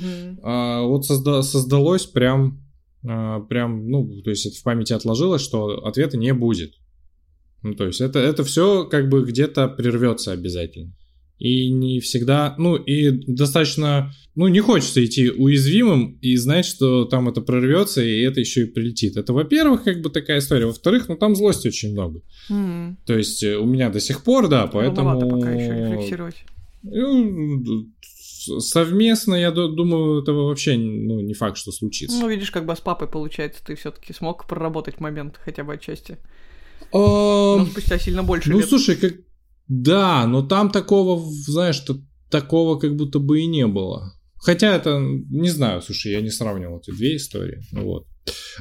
а, вот созда- создалось прям, а, прям, ну, то есть это в памяти отложилось, что ответа не будет. Ну, то есть это, это все как бы где-то прервется обязательно. И не всегда, ну, и достаточно, ну, не хочется идти уязвимым и знать, что там это прорвется, и это еще и прилетит. Это, во-первых, как бы такая история. Во-вторых, ну, там злости очень много. М. То есть э, у меня до сих пор, да, поэтому... Рановато пока еще рефлексировать. Ну, совместно, я ду- думаю, этого вообще ну, не факт, что случится. Ну, видишь, как бы с папой получается, ты все-таки смог проработать момент хотя бы отчасти. Но спустя сильно больше ну, лет. слушай, как... Да, но там такого, знаешь, такого как будто бы и не было. Хотя это, не знаю, слушай, я не сравнивал эти две истории. Ну вот.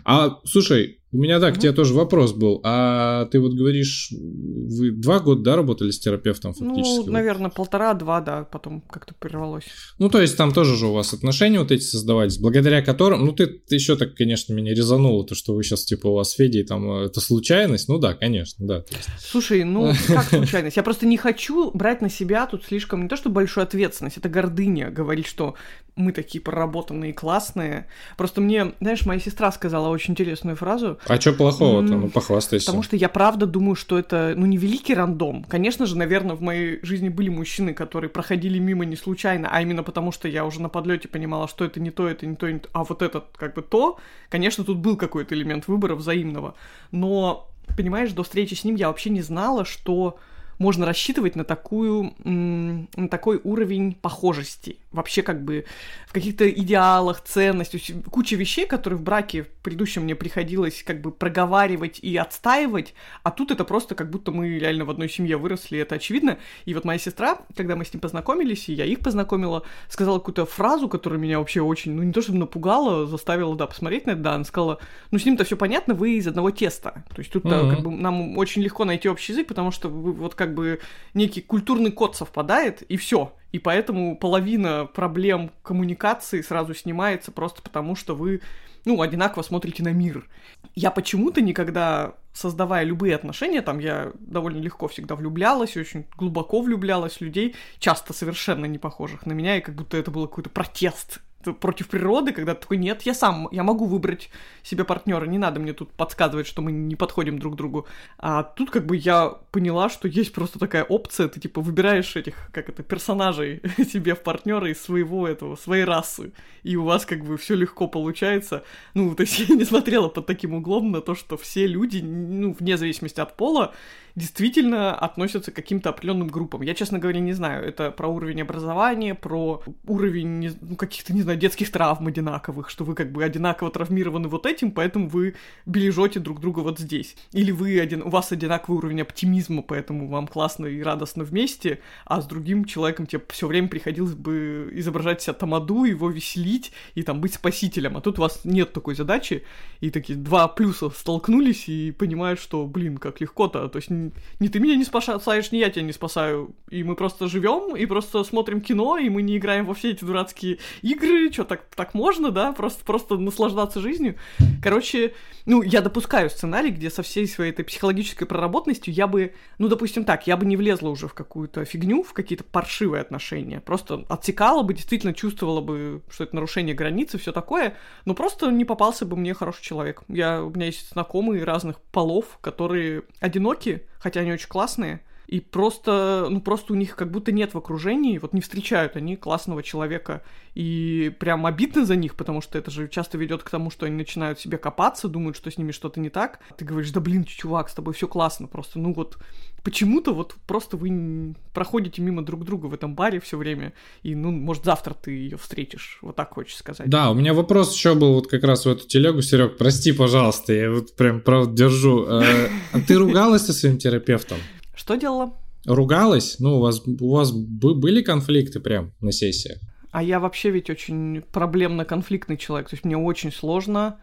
А, слушай, у меня, да, к тебе тоже вопрос был. А ты вот говоришь, вы два года, да, работали с терапевтом фактически? Ну, наверное, полтора-два, да, потом как-то прервалось. Ну, то есть там тоже же у вас отношения вот эти создавались, благодаря которым, ну, ты, ты еще так, конечно, меня резануло, то, что вы сейчас, типа, у вас с Федей там, э, это случайность, ну да, конечно, да. Слушай, ну как случайность? Я просто не хочу брать на себя тут слишком не то, что большую ответственность, это гордыня говорить, что мы такие проработанные классные. Просто мне, знаешь, моя сестра сказала очень интересную фразу, А что плохого-то? Ну, похвастайся. потому что я правда думаю, что это, ну, не великий рандом. Конечно же, наверное, в моей жизни были мужчины, которые проходили мимо не случайно, а именно потому, что я уже на подлете понимала, что это не то, это не то, не то, а вот это как бы то. Конечно, тут был какой-то элемент выбора взаимного. Но, понимаешь, до встречи с ним я вообще не знала, что можно рассчитывать на такую, на такой уровень похожести. Вообще как бы в каких-то идеалах, ценностях, куча вещей, которые в браке в предыдущем мне приходилось как бы проговаривать и отстаивать, а тут это просто как будто мы реально в одной семье выросли, это очевидно. И вот моя сестра, когда мы с ним познакомились, и я их познакомила, сказала какую-то фразу, которая меня вообще очень, ну не то чтобы напугала, заставила, да, посмотреть на это, да, она сказала, ну с ним-то все понятно, вы из одного теста. То есть тут Мгм. как бы нам очень легко найти общий язык, потому что вы вот как бы некий культурный код совпадает, и все. И поэтому половина проблем коммуникации сразу снимается просто потому, что вы, ну, одинаково смотрите на мир. Я почему-то никогда, создавая любые отношения, там я довольно легко всегда влюблялась, очень глубоко влюблялась в людей, часто совершенно не похожих на меня, и как будто это был какой-то протест против природы, когда ты такой, нет, я сам, я могу выбрать себе партнера, не надо мне тут подсказывать, что мы не подходим друг к другу. А тут как бы я поняла, что есть просто такая опция, ты типа выбираешь этих, как это, персонажей себе в партнера из своего этого, своей расы, и у вас как бы все легко получается. Ну, то есть я не смотрела под таким углом на то, что все люди, ну, вне зависимости от пола, действительно относятся к каким-то определенным группам. Я, честно говоря, не знаю, это про уровень образования, про уровень ну, каких-то, не знаю, детских травм одинаковых, что вы как бы одинаково травмированы вот этим, поэтому вы бережете друг друга вот здесь. Или вы один, у вас одинаковый уровень оптимизма, поэтому вам классно и радостно вместе, а с другим человеком тебе все время приходилось бы изображать себя тамаду, его веселить и там быть спасителем. А тут у вас нет такой задачи, и такие два плюса столкнулись и понимают, что, блин, как легко-то. То есть не ты меня не спасаешь, не я тебя не спасаю. И мы просто живем, и просто смотрим кино, и мы не играем во все эти дурацкие игры. Что, так, так можно, да? Просто, просто наслаждаться жизнью. Короче, ну, я допускаю сценарий, где со всей своей этой психологической проработанностью я бы, ну, допустим так, я бы не влезла уже в какую-то фигню, в какие-то паршивые отношения. Просто отсекала бы, действительно чувствовала бы, что это нарушение границы, все такое, но просто не попался бы мне хороший человек. Я, у меня есть знакомые разных полов, которые одиноки, хотя они очень классные, и просто, ну, просто у них как будто нет в окружении, вот не встречают они классного человека, и прям обидно за них, потому что это же часто ведет к тому, что они начинают себе копаться, думают, что с ними что-то не так. Ты говоришь, да блин, чувак, с тобой все классно, просто, ну вот, почему-то вот просто вы проходите мимо друг друга в этом баре все время, и, ну, может, завтра ты ее встретишь, вот так хочешь сказать. Да, у меня вопрос еще был вот как раз в эту телегу, Серег, прости, пожалуйста, я вот прям правда держу. Э, а Ты ругалась со своим терапевтом? Что делала? Ругалась? Ну, у вас, у вас бы- были конфликты прям на сессиях? А я вообще ведь очень проблемно-конфликтный человек. То есть мне очень сложно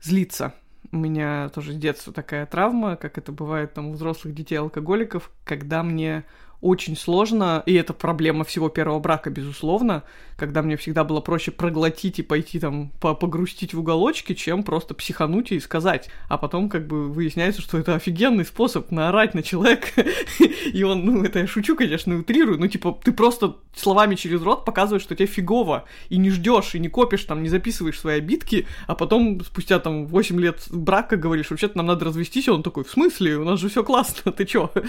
злиться. У меня тоже с детства такая травма, как это бывает там у взрослых детей-алкоголиков, когда мне очень сложно, и это проблема всего первого брака, безусловно, когда мне всегда было проще проглотить и пойти там погрустить в уголочке, чем просто психануть и сказать. А потом как бы выясняется, что это офигенный способ наорать на человека, и он, ну, это я шучу, конечно, утрирую, ну, типа, ты просто словами через рот показываешь, что тебе фигово, и не ждешь, и не копишь, там, не записываешь свои обидки, а потом спустя там 8 лет брака говоришь, вообще-то нам надо развестись, и он такой, в смысле, у нас же все классно, ты чё?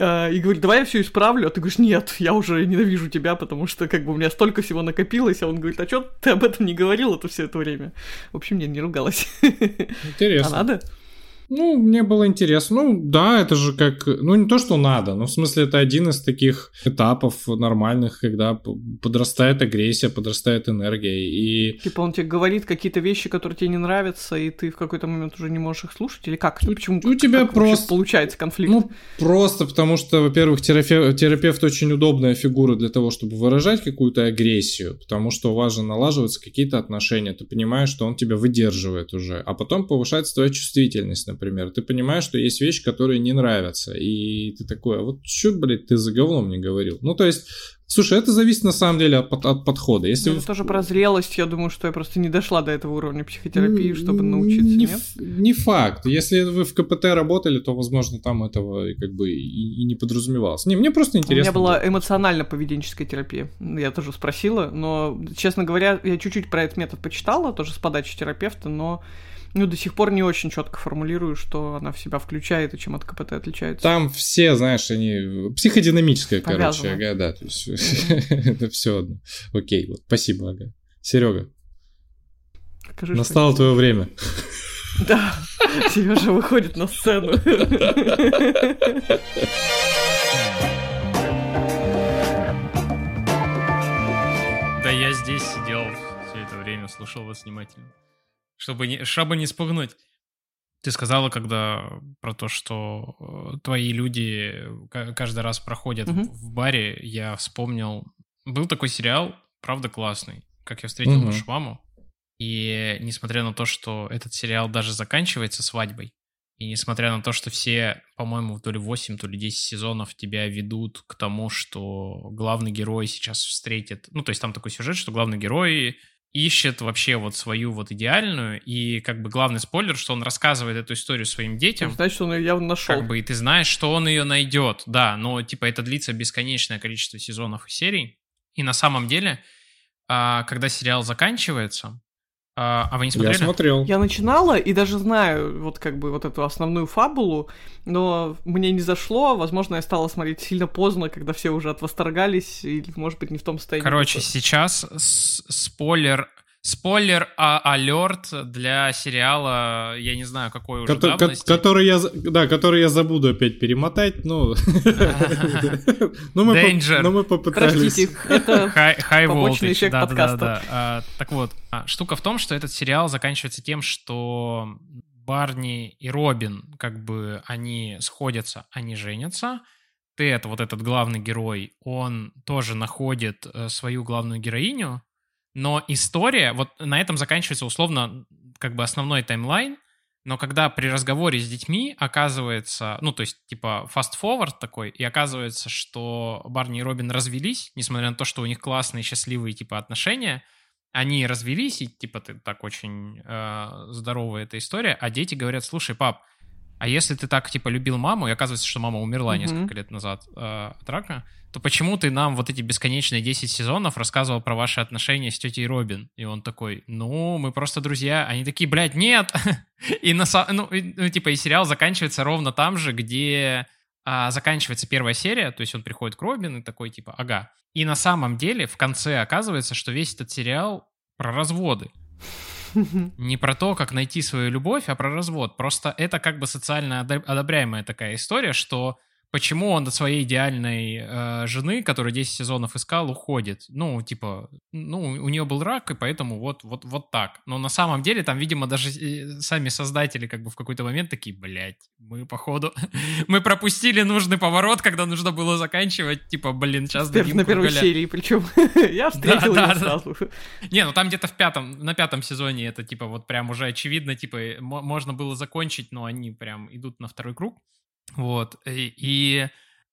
А, и говорит, давай я все исправлю, а ты говоришь, нет, я уже ненавижу тебя, потому что как бы у меня столько всего накопилось, а он говорит, а чё ты об этом не говорил это все это время? В общем, нет, не ругалась. Интересно. А надо? Ну, мне было интересно. Ну, да, это же как... Ну, не то, что надо, но в смысле это один из таких этапов нормальных, когда подрастает агрессия, подрастает энергия, и... Типа он тебе говорит какие-то вещи, которые тебе не нравятся, и ты в какой-то момент уже не можешь их слушать? Или как? Ну, почему? У тебя как просто... получается конфликт? Ну, просто потому что, во-первых, терапевт, терапевт очень удобная фигура для того, чтобы выражать какую-то агрессию, потому что у вас же налаживаются какие-то отношения, ты понимаешь, что он тебя выдерживает уже, а потом повышается твоя чувствительность, например, ты понимаешь, что есть вещи, которые не нравятся, и ты такой, а вот что, блядь, ты за говно мне говорил? Ну, то есть, слушай, это зависит на самом деле от, от подхода. Если это вы... тоже про зрелость, я думаю, что я просто не дошла до этого уровня психотерапии, чтобы научиться, не, нет? Не факт. Если вы в КПТ работали, то, возможно, там этого как бы и, и не подразумевалось. Не, мне просто интересно. У меня была эмоционально-поведенческая терапия. Я тоже спросила, но, честно говоря, я чуть-чуть про этот метод почитала, тоже с подачи терапевта, но ну, до сих пор не очень четко формулирую, что она в себя включает и чем от КПТ отличается. Там все, знаешь, они психодинамическая, короче, ага, да, то есть это все одно. Окей, вот, спасибо, ага. Серега, настало твое время. Да, Сережа выходит на сцену. Да я здесь сидел все это время, слушал вас внимательно чтобы не, чтобы не спугнуть. Ты сказала, когда про то, что э, твои люди каждый раз проходят угу. в, в баре, я вспомнил. Был такой сериал, правда классный, как я встретил угу. вашу маму. И несмотря на то, что этот сериал даже заканчивается свадьбой, и несмотря на то, что все, по-моему, то ли 8, то ли 10 сезонов тебя ведут к тому, что главный герой сейчас встретит... Ну, то есть там такой сюжет, что главный герой ищет вообще вот свою вот идеальную, и как бы главный спойлер, что он рассказывает эту историю своим детям. Значит, он ее явно нашел. Как бы, и ты знаешь, что он ее найдет, да, но типа это длится бесконечное количество сезонов и серий, и на самом деле, а, когда сериал заканчивается, а, а вы не смотрели? Я смотрел. Я начинала и даже знаю вот как бы вот эту основную фабулу, но мне не зашло. Возможно, я стала смотреть сильно поздно, когда все уже отвосторгались, или, может быть, не в том состоянии. Короче, сейчас спойлер Спойлер а алерт для сериала, я не знаю, какой уже Кото- давности. Который я, да, который я забуду опять перемотать, ну... ну мы попытались. Простите, это High Voltage, эффект подкаста. А, так вот, а, штука в том, что этот сериал заканчивается тем, что Барни и Робин, как бы, они сходятся, они женятся, Тед, вот этот главный герой, он тоже находит э, свою главную героиню, но история, вот на этом заканчивается условно как бы основной таймлайн, но когда при разговоре с детьми оказывается, ну, то есть, типа, fast-forward такой, и оказывается, что Барни и Робин развелись, несмотря на то, что у них классные, счастливые, типа, отношения, они развелись, и, типа, ты так очень э, здоровая эта история, а дети говорят, слушай, пап, а если ты так, типа, любил маму, и оказывается, что мама умерла mm-hmm. несколько лет назад э, от рака, то почему ты нам вот эти бесконечные 10 сезонов рассказывал про ваши отношения с тетей Робин? И он такой, ну, мы просто друзья. Они такие, блядь, нет! и, на, ну, ну, типа, и сериал заканчивается ровно там же, где а, заканчивается первая серия, то есть он приходит к Робин и такой, типа, ага. И на самом деле в конце оказывается, что весь этот сериал про разводы. Не про то, как найти свою любовь, а про развод. Просто это как бы социально одобряемая такая история, что почему он от своей идеальной э, жены, которую 10 сезонов искал, уходит. Ну, типа, ну, у нее был рак, и поэтому вот, вот, вот так. Но на самом деле там, видимо, даже э, сами создатели как бы в какой-то момент такие, блядь, мы, походу, мы пропустили нужный поворот, когда нужно было заканчивать, типа, блин, сейчас дадим На первой серии, причем я встретил да, да, сразу. Не, ну там где-то в пятом, на пятом сезоне это, типа, вот прям уже очевидно, типа, можно было закончить, но они прям идут на второй круг. Вот. И, и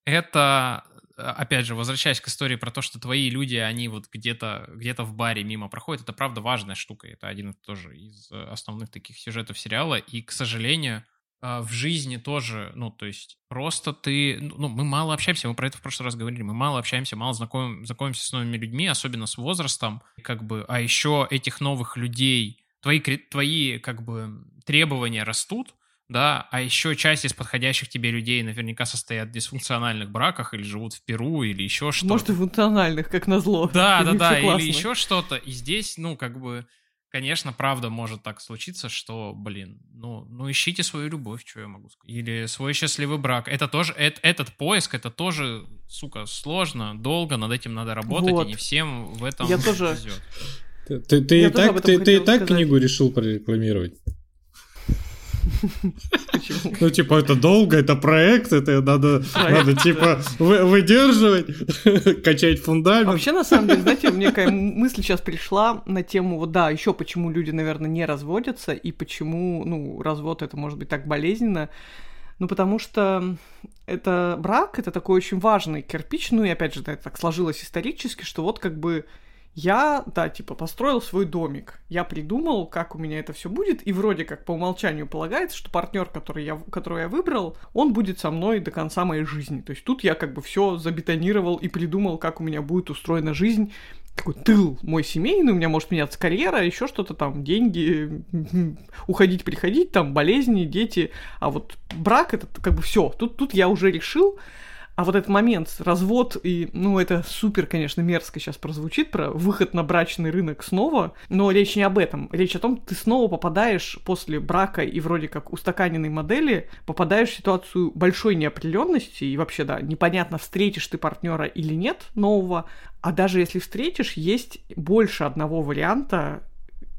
это опять же, возвращаясь к истории про то, что твои люди, они вот где-то где в баре мимо проходят, это правда важная штука. Это один тоже из основных таких сюжетов сериала. И, к сожалению, в жизни тоже, ну, то есть просто ты, ну, мы мало общаемся, мы про это в прошлый раз говорили, мы мало общаемся, мало знакомим, знакомимся с новыми людьми, особенно с возрастом, как бы, а еще этих новых людей, твои, твои, как бы, требования растут, да, а еще часть из подходящих тебе людей наверняка состоят в дисфункциональных браках или живут в Перу или еще что-то. Может, и функциональных, как назло. Да, да, да, или еще что-то. И здесь, ну, как бы, конечно, правда может так случиться, что, блин, ну, ну ищите свою любовь, что я могу сказать. Или свой счастливый брак. Это тоже, это, этот поиск, это тоже, сука, сложно, долго, над этим надо работать, вот. и не всем в этом я тоже... Ты, ты, ты, и так, ты, ты и так книгу решил прорекламировать? Ну, типа, это долго, это проект, это надо, надо типа, выдерживать, качать фундамент. Вообще, на самом деле, знаете, мне какая мысль сейчас пришла на тему, вот да, еще почему люди, наверное, не разводятся, и почему, ну, развод это может быть так болезненно. Ну, потому что это брак, это такой очень важный кирпич, ну, и опять же, да, это так сложилось исторически, что вот как бы я, да, типа, построил свой домик. Я придумал, как у меня это все будет, и вроде как по умолчанию полагается, что партнер, который я, которого я выбрал, он будет со мной до конца моей жизни. То есть тут я как бы все забетонировал и придумал, как у меня будет устроена жизнь, такой тыл мой семейный, у меня может меняться карьера, еще что-то там, деньги, уходить, приходить, там, болезни, дети. А вот брак это как бы все. Тут, тут я уже решил, а вот этот момент, развод, и, ну, это супер, конечно, мерзко сейчас прозвучит, про выход на брачный рынок снова, но речь не об этом. Речь о том, ты снова попадаешь после брака и вроде как устаканенной модели, попадаешь в ситуацию большой неопределенности, и вообще, да, непонятно, встретишь ты партнера или нет нового, а даже если встретишь, есть больше одного варианта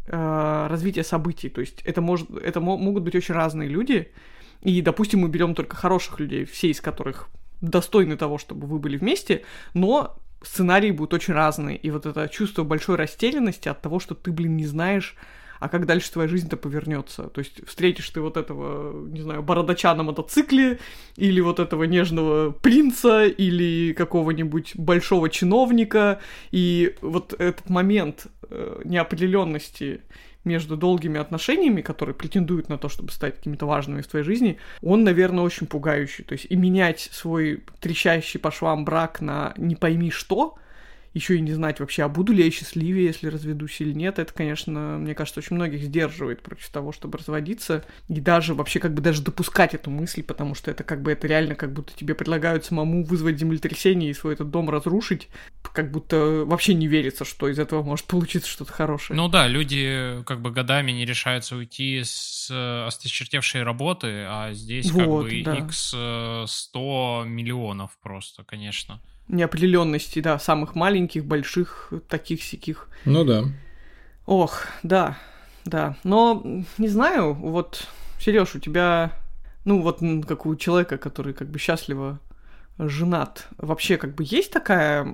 э, развития событий. То есть это, может, это могут быть очень разные люди, и, допустим, мы берем только хороших людей, все из которых достойны того, чтобы вы были вместе, но сценарии будут очень разные. И вот это чувство большой растерянности от того, что ты, блин, не знаешь, а как дальше твоя жизнь-то повернется. То есть встретишь ты вот этого, не знаю, бородача на мотоцикле, или вот этого нежного принца, или какого-нибудь большого чиновника, и вот этот момент э, неопределенности между долгими отношениями, которые претендуют на то, чтобы стать какими-то важными в твоей жизни, он, наверное, очень пугающий. То есть и менять свой трещащий по швам брак на не пойми что, еще и не знать вообще, а буду ли я счастливее, если разведусь или нет, это, конечно, мне кажется, очень многих сдерживает против того, чтобы разводиться, и даже вообще как бы даже допускать эту мысль, потому что это как бы это реально как будто тебе предлагают самому вызвать землетрясение и свой этот дом разрушить, как будто вообще не верится, что из этого может получиться что-то хорошее. Ну да, люди как бы годами не решаются уйти с э, осточертевшей работы, а здесь вот, как бы да. x 100 миллионов просто, конечно неопределенности, да, самых маленьких, больших, таких сяких. Ну да. Ох, да, да. Но не знаю, вот, Сереж, у тебя, ну вот как у человека, который как бы счастливо женат, вообще как бы есть такая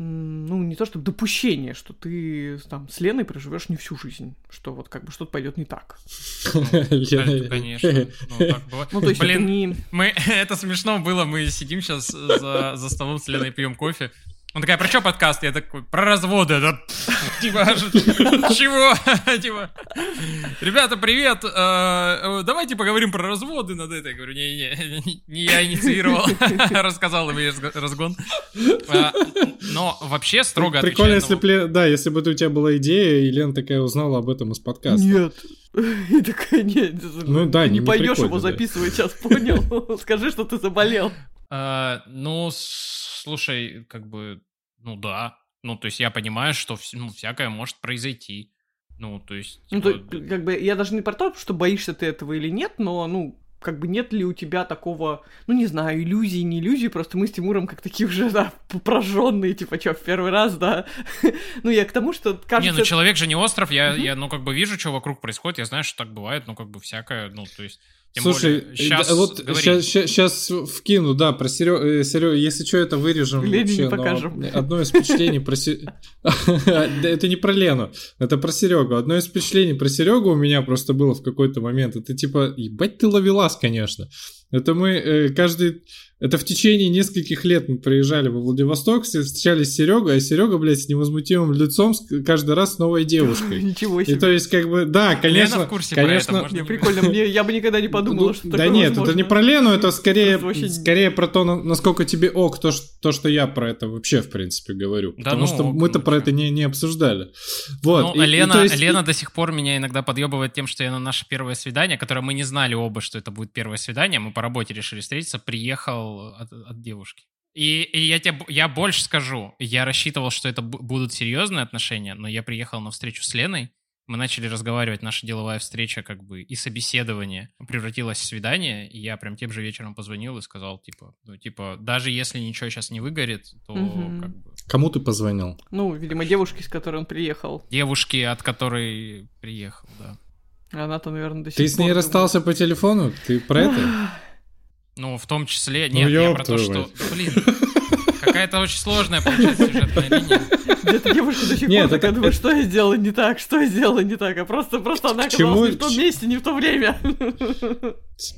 ну, не то чтобы допущение, что ты там с Леной проживешь не всю жизнь, что вот как бы что-то пойдет не так. Конечно. Ну, то есть Блин, не... мы, это смешно было, мы сидим сейчас за, за столом с Леной, пьем кофе, он такая, про что подкаст? Я такой, про разводы. Это, типа, чего? Типа, ребята, привет. Э, э, давайте поговорим про разводы над этой. Я говорю, не-не, не я инициировал. Рассказал им разгон. А, но вообще строго Прикольно, если да, если бы у тебя была идея, и Лена такая узнала об этом из подкаста. Нет. И такая, нет, ну, да, не, пойдешь его записывать сейчас, понял? Скажи, что ты заболел. А, ну, слушай, как бы, ну да. Ну, то есть я понимаю, что ну, всякое может произойти. Ну, то есть... Ну, то, как бы, я даже не про то, что боишься ты этого или нет, но, ну, как бы нет ли у тебя такого, ну не знаю, иллюзий, не иллюзий, просто мы с Тимуром как такие уже, да, прожженные, типа, что, в первый раз, да. ну, я к тому, что кажется... Не, ну человек же не остров, я, я, ну, как бы вижу, что вокруг происходит, я знаю, что так бывает, ну, как бы всякое, ну, то есть... Тем Слушай, более, сейчас вот сейчас, сейчас вкину, да, про Серега, э, Серега, если что, это вырежем. Лене не покажем. Одно из впечатлений про Это не про Лену, это про Серегу. Одно из впечатлений про Серегу у меня просто было в какой-то момент. Это типа, ебать ты ловелас, конечно. Это мы э, каждый... Это в течение нескольких лет мы приезжали во Владивосток, встречались с Серегой, а Серега, блядь, с невозмутимым лицом каждый раз с новой девушкой. Ничего И себе. то есть, как бы, да, конечно, Лена в курсе про конечно, это, можно прикольно, мне, я бы никогда не подумала, Ну, что Да нет, возможно. это не про Лену, это скорее, скорее про то, на- насколько тебе ок, то, что я про это вообще, в принципе, говорю. Да Потому ну что мы-то ну про это не, не обсуждали. Вот. Ну, и- а и Лена, то есть- Лена до сих пор меня иногда подъебывает тем, что я на наше первое свидание, которое мы не знали оба, что это будет первое свидание, мы по работе решили встретиться, приехал от, от девушки. И, и я тебе я больше скажу, я рассчитывал, что это бу- будут серьезные отношения, но я приехал на встречу с Леной, мы начали разговаривать, наша деловая встреча как бы и собеседование превратилась в свидание, и я прям тем же вечером позвонил и сказал, типа, ну, типа, даже если ничего сейчас не выгорит, то Мгм. как бы Кому ты позвонил? Ну, видимо, девушке, с которой он приехал. девушки, от которой приехал, да. Она-то, наверное, до сих Ты с ней пор расстался по телефону? Ты про это? Ну, в том числе... Ну, Нет, я ёб про то, что... Блин, какая-то очень сложная получается сюжетная линия. Где-то девушка до сих пор такая думает, что я сделала не так, что я сделала не так, а просто, просто она оказалась не в том месте, не в то время.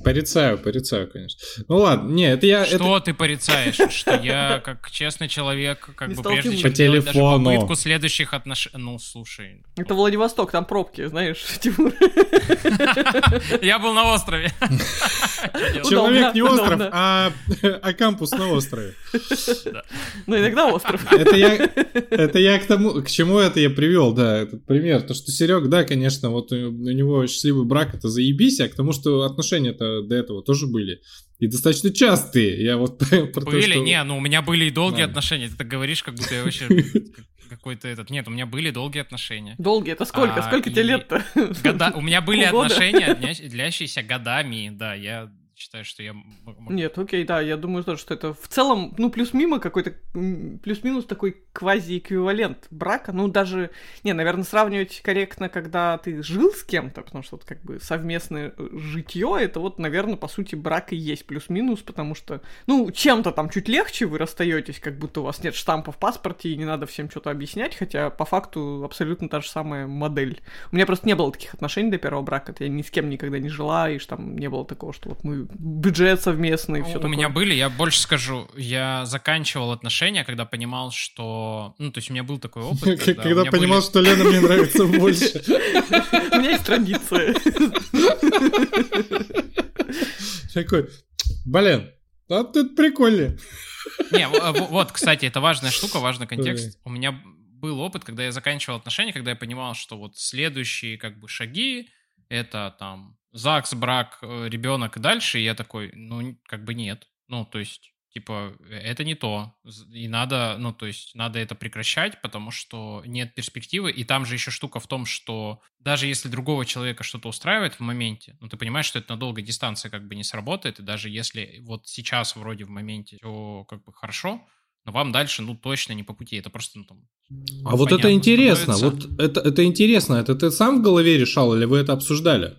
Порицаю, порицаю, конечно. Ну ладно, не, это я... это- Что ты порицаешь? Что я, как честный человек, как Не бы прежде чем По даже телефону. попытку следующих отношений... Ну, слушай. Это Владивосток, там пробки, знаешь, Тимур. Я был на острове. Человек не остров, а, а кампус на острове. Но иногда остров. Это я, это я к тому, к чему это я привел, да, этот пример. То, что Серег, да, конечно, вот у, него счастливый брак, это заебись, а к тому, что отношения-то до этого тоже были. И достаточно частые. Я вот про то, Были? что- Не, ну у меня были и долгие Ладно. отношения. Ты так говоришь, как будто я вообще какой-то этот... Нет, у меня были долгие отношения. Долгие, это сколько? А, Сколько тебе и- лет-то? Года... У меня были Полгода? отношения, длящиеся годами, да, я считаю, что я... Нет, окей, да, я думаю тоже, что это в целом, ну, плюс-мимо какой-то, плюс-минус такой квази-эквивалент брака. Ну, даже, не, наверное, сравнивать корректно, когда ты жил с кем-то, потому что вот как бы совместное э, житье, это вот, наверное, по сути, брак и есть плюс-минус, потому что, ну, чем-то там чуть легче вы расстаетесь, как будто у вас нет штампа в паспорте и не надо всем что-то объяснять, хотя по факту абсолютно та же самая модель. У меня просто не было таких отношений до первого брака, я ни с кем никогда не жила, и там не было такого, что вот мы бюджет совместный, все У меня были, я больше скажу, я заканчивал отношения, когда понимал, что... Ну, то есть у меня был такой опыт. Когда понимал, были- что Лена мне нравится больше. У меня есть традиция. Такой, блин, а тут прикольно. Не, вот, кстати, это важная штука, важный контекст. У меня был опыт, когда я заканчивал отношения, когда я понимал, что вот следующие как бы шаги это там ЗАГС, брак, ребенок и дальше, и я такой, ну, как бы нет. Ну, то есть, типа, это не то. И надо, ну, то есть, надо это прекращать, потому что нет перспективы. И там же еще штука в том, что даже если другого человека что-то устраивает в моменте, ну, ты понимаешь, что это на долгой дистанции как бы не сработает, и даже если вот сейчас вроде в моменте все как бы хорошо, но вам дальше, ну, точно не по пути. Это просто, ну, там... А вот это интересно, становится. вот это, это интересно, это ты сам в голове решал или вы это обсуждали?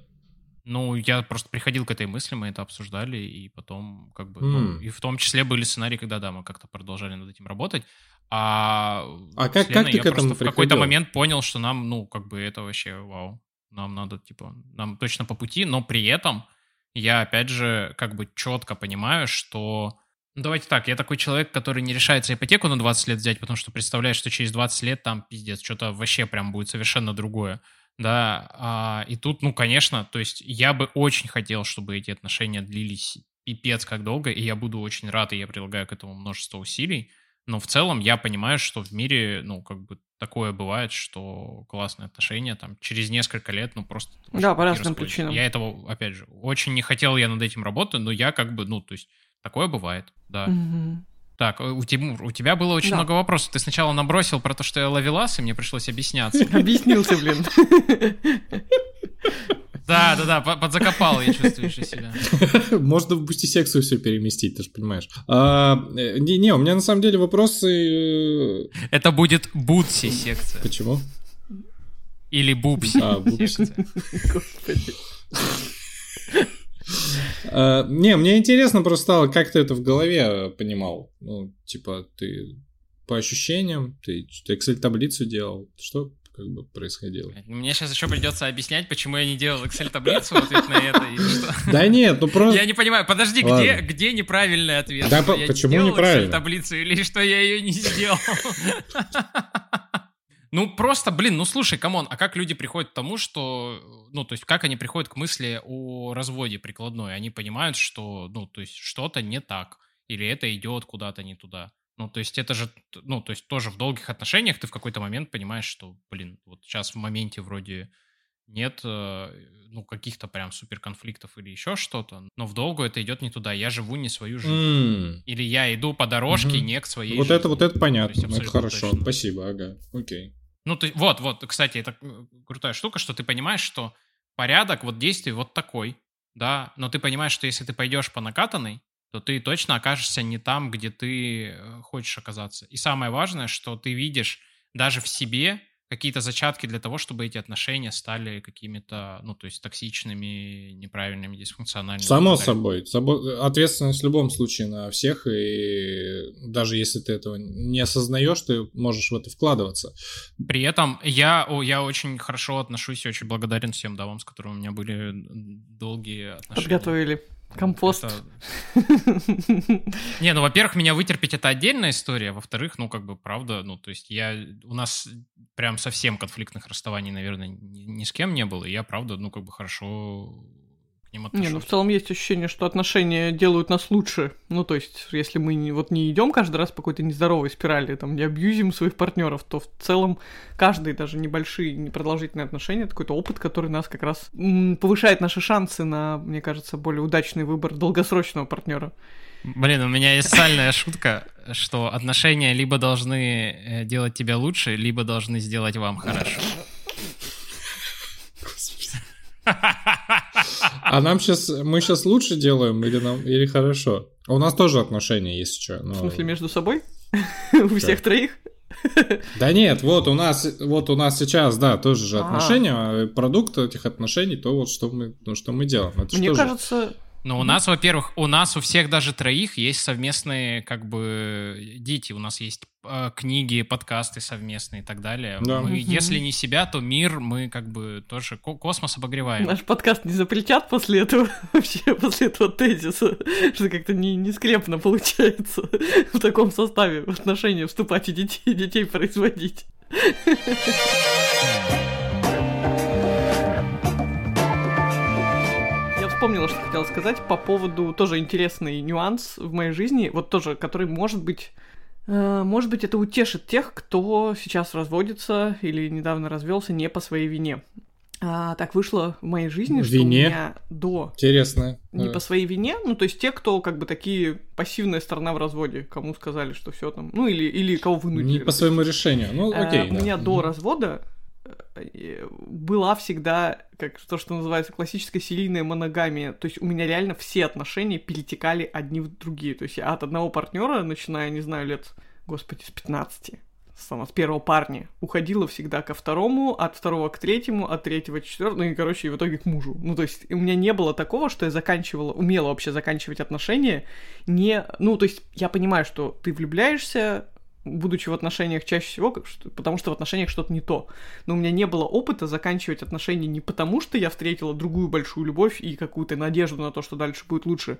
Ну, я просто приходил к этой мысли, мы это обсуждали, и потом, как бы, ну, М. и в том числе были сценарии, когда, да, мы как-то продолжали над этим работать. А, А как- как Леной ты я к этому просто в какой-то приходил? момент понял, что нам, ну, как бы это вообще вау. Нам надо, типа, нам точно по пути, но при этом я, опять же, как бы четко понимаю, что... Ну, давайте так, я такой человек, который не решается ипотеку на 20 лет взять, потому что представляет, что через 20 лет там, пиздец, что-то вообще прям будет совершенно другое. Да, а, и тут, ну, конечно, то есть я бы очень хотел, чтобы эти отношения длились пипец как долго, и я буду очень рад, и я прилагаю к этому множество усилий, но в целом я понимаю, что в мире, ну, как бы такое бывает, что классные отношения там через несколько лет, ну, просто... Да, по разным причинам. Я этого, опять же, очень не хотел я над этим работать, но я как бы, ну, то есть такое бывает, да. Мгм. Так, э, у, Тимур, у тебя было очень Да. много вопросов. Ты сначала набросил про то, что я ловелас, и мне пришлось объясняться. Объяснился, блин. Да, да, да, по- подзакопал, я чувствую себя. Можно в Boosty секцию все переместить, ты же понимаешь. А, э, не, не, у меня на самом деле вопросы... э, Это будет Бутси секция. Почему? Или Бупси А. Господи. А, Не, мне интересно просто стало, как ты это в голове понимал. Ну, типа, ты по ощущениям, ты Excel-таблицу делал. Что, как бы происходило. Мне сейчас еще придется объяснять, почему я не делал Excel-таблицу в ответ на это. что. Да нет, ну просто... Я не понимаю, подожди, где, где неправильный ответ? Да Что по- я почему сделал неправильно? Excel-таблицу или что я ее не сделал? Ну, просто, блин, ну слушай, come on, а как люди приходят к тому, что, ну, то есть, как они приходят к мысли о разводе прикладной? Они понимают, что, ну, то есть, что-то не так, или это идет куда-то не туда. Ну, то есть, это же, ну, то есть, тоже в долгих отношениях ты в какой-то момент понимаешь, что, блин, вот сейчас в моменте вроде нет, э, ну, каких-то прям супер конфликтов или еще что-то, но в долгу это идет не туда. Я живу не свою жизнь. М, Или я иду по дорожке Мгм. не к своей Вот жизни. это, вот это То есть понятно, это хорошо, точно. спасибо, ага, окей. Ну, ты, вот, вот, кстати, это э, крутая штука, что ты понимаешь, что порядок вот действий вот такой, да, но ты понимаешь, что если ты пойдешь по накатанной, то ты точно окажешься не там, где ты э, хочешь оказаться. И самое важное, что ты видишь даже в себе какие-то зачатки для того, чтобы эти отношения стали какими-то, ну, то есть токсичными, неправильными, дисфункциональными. Само собой, собо- ответственность в любом случае на всех, и даже если ты этого не осознаешь, ты можешь в это вкладываться. При этом я, я очень хорошо отношусь и очень благодарен всем дамам, с которыми у меня были долгие отношения. Подготовили компост. Это- Не, ну, во-первых, меня вытерпеть это отдельная история, во-вторых, ну, как бы, правда, ну, то есть я, у нас прям совсем конфликтных расставаний, наверное, ни, ни с кем не было, и я, правда, ну, как бы, хорошо к ним Не, отношусь. ну в целом есть ощущение, что отношения делают нас лучше. Ну, то есть, если мы не, вот не идем каждый раз по какой-то нездоровой спирали, там, не абьюзим своих партнеров, то в целом каждый, даже небольшие, непродолжительные отношения, это какой-то опыт, который нас как раз м, повышает наши шансы на, мне кажется, более удачный выбор долгосрочного партнера. Блин, у меня есть сальная шутка, что отношения либо должны э, делать тебя лучше, либо должны сделать вам хорошо. А нам сейчас, мы сейчас лучше делаем или нам, или хорошо? А У нас тоже отношения есть что. В смысле, между собой? У всех троих? Да нет, вот у нас, вот у нас сейчас, да, тоже же А. отношения, а продукт этих отношений, то вот что мы, ну, что мы делаем. Мне кажется, Ну, у нас, во-первых, у нас у всех даже троих есть совместные, как бы, дети. У нас есть э, книги, подкасты совместные и так далее. Да. Мы, если не себя, то мир мы, как бы, тоже ко- космос обогреваем. наш подкаст не запретят после этого, вообще после этого тезиса, что как-то не, не скрепно получается в таком составе в отношения вступать и детей, детей производить. вспомнила, что хотела сказать по поводу тоже интересный нюанс в моей жизни, вот тоже, который может быть э, может быть, это утешит тех, кто сейчас разводится или недавно развелся не по своей вине. А, так вышло в моей жизни, что у меня до Интересно. не Э, по своей вине, ну то есть те, кто как бы такие пассивная сторона в разводе, кому сказали, что все там, ну или или кого вынудили. Не по своему решению. Ну, Э, окей. У да. меня до развода была всегда, как то, что называется, классическая серийная моногамия. То есть у меня реально все отношения перетекали одни в другие. То есть я от одного партнера, начиная, не знаю, лет, господи, с 15, сама, с первого парня, уходила всегда ко второму, от второго к третьему, от третьего к четвертому, ну и, короче, и в итоге к мужу. Ну, то есть у меня не было такого, что я заканчивала, умела вообще заканчивать отношения, не... Ну, то есть я понимаю, что ты влюбляешься, будучи в отношениях чаще всего, как потому что в отношениях что-то не то. Но у меня не было опыта заканчивать отношения не потому, что я встретила другую большую любовь и какую-то надежду на то, что дальше будет лучше,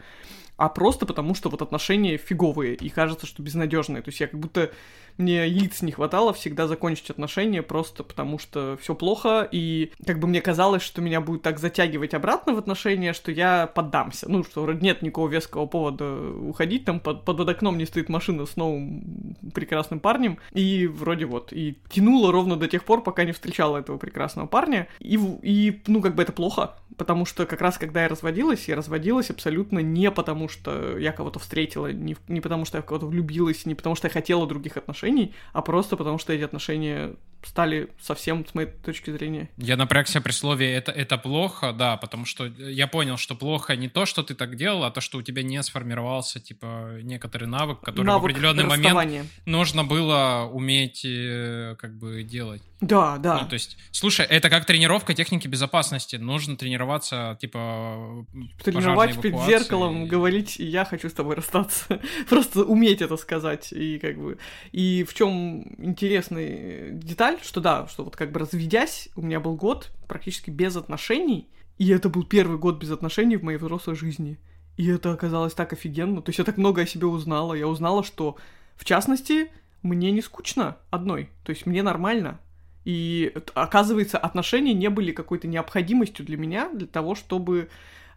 а просто потому, что вот отношения фиговые и кажется, что безнадежные. То есть я как будто мне яиц не хватало всегда закончить отношения просто потому, что все плохо, и как бы мне казалось, что меня будет так затягивать обратно в отношения, что я поддамся. Ну, что нет никакого веского повода уходить, там под, под окном не стоит машина с новым прекрасным парнем, и вроде вот, и тянуло ровно до тех пор, пока не встречала этого прекрасного парня, и, и ну, как бы это плохо, потому что как раз когда я разводилась, я разводилась абсолютно не потому, что я кого-то встретила, не, не потому, что я в кого-то влюбилась, не потому, что я хотела других отношений, а просто потому, что эти отношения стали совсем, с моей точки зрения, Я напрягся при слове это, это плохо, да, потому что я понял, что плохо не то, что ты так делал, а то, что у тебя не сформировался, типа, некоторый навык, который в навык определенный момент нужно было уметь, э, как бы, делать. Да, да. Ну, то есть, слушай, это как тренировка техники безопасности. Нужно тренироваться, типа, Тренировать перед зеркалом, говорить, я хочу с тобой расстаться. Просто уметь это сказать. И как бы. И в чем интересная деталь, жаль, что да, что вот как бы разведясь, у меня был год практически без отношений, и это был первый год без отношений в моей взрослой жизни. И это оказалось так офигенно. То есть я так много о себе узнала. Я узнала, что, в частности, мне не скучно одной. То есть мне нормально. И оказывается, отношения не были какой-то необходимостью для меня, для того, чтобы,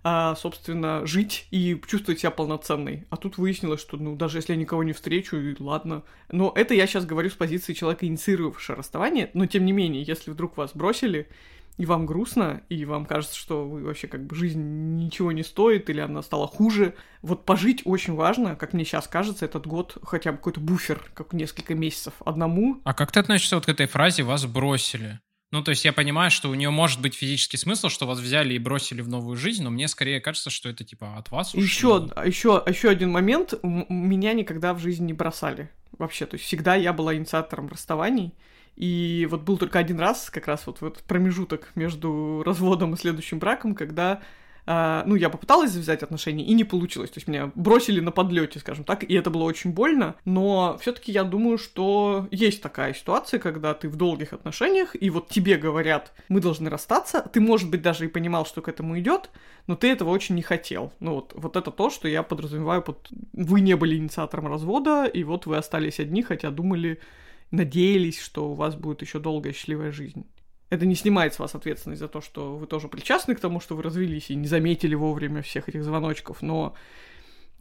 а, собственно, жить и чувствовать себя полноценной. А тут выяснилось, что, ну, даже если я никого не встречу, и ладно. Но это я сейчас говорю с позиции человека, инициировавшего расставание. Но, тем не менее, если вдруг вас бросили, и вам грустно, и вам кажется, что вы вообще как бы жизнь ничего не стоит, или она стала хуже. Вот пожить очень важно, как мне сейчас кажется, этот год хотя бы какой-то буфер, как несколько месяцев одному. А как ты относишься вот к этой фразе «вас бросили»? Ну, то есть я понимаю, что у нее может быть физический смысл, что вас взяли и бросили в новую жизнь, но мне скорее кажется, что это типа от вас. Еще, еще, еще один момент. Меня никогда в жизни не бросали. Вообще, то есть всегда я была инициатором расставаний. И вот был только один раз, как раз вот в этот промежуток между разводом и следующим браком, когда Uh, ну, я попыталась завязать отношения, и не получилось. То есть меня бросили на подлете, скажем так, и это было очень больно. Но все-таки я думаю, что есть такая ситуация, когда ты в долгих отношениях, и вот тебе говорят, мы должны расстаться. Ты, может быть, даже и понимал, что к этому идет, но ты этого очень не хотел. Ну вот, вот это то, что я подразумеваю под... Вы не были инициатором развода, и вот вы остались одни, хотя думали, надеялись, что у вас будет еще долгая счастливая жизнь. Это не снимает с вас ответственность за то, что вы тоже причастны к тому, что вы развелись и не заметили вовремя всех этих звоночков, но,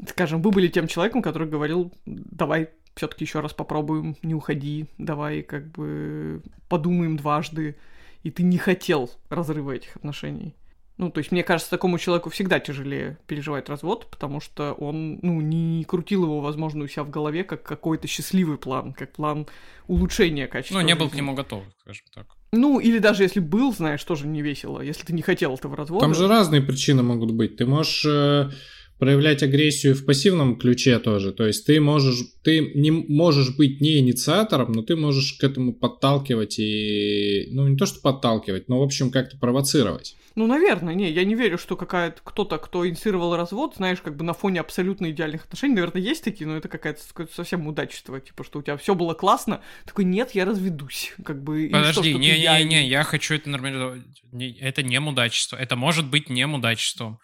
скажем, вы были тем человеком, который говорил, давай все-таки еще раз попробуем, не уходи, давай как бы подумаем дважды, и ты не хотел разрыва этих отношений. Ну, то есть, мне кажется, такому человеку всегда тяжелее переживать развод, потому что он, ну, не крутил его, возможно, у себя в голове как какой-то счастливый план, как план улучшения качества. Ну, не жизни. был к нему готов, скажем так. Ну, или даже если был, знаешь, тоже не весело, если ты не хотел этого развода. Там же разные причины могут быть. Ты можешь э, проявлять агрессию в пассивном ключе тоже. То есть ты можешь, ты не можешь быть не инициатором, но ты можешь к этому подталкивать и, ну, не то что подталкивать, но, в общем, как-то провоцировать. Ну, наверное, не, я не верю, что какая-то кто-то, кто инициировал развод, знаешь, как бы на фоне абсолютно идеальных отношений, наверное, есть такие, но это какая-то совсем удачество, типа, что у тебя все было классно, такой, нет, я разведусь, как бы. Подожди, не-не-не, я хочу это нормализовать. Это не мудачество, это может быть не мудачеством.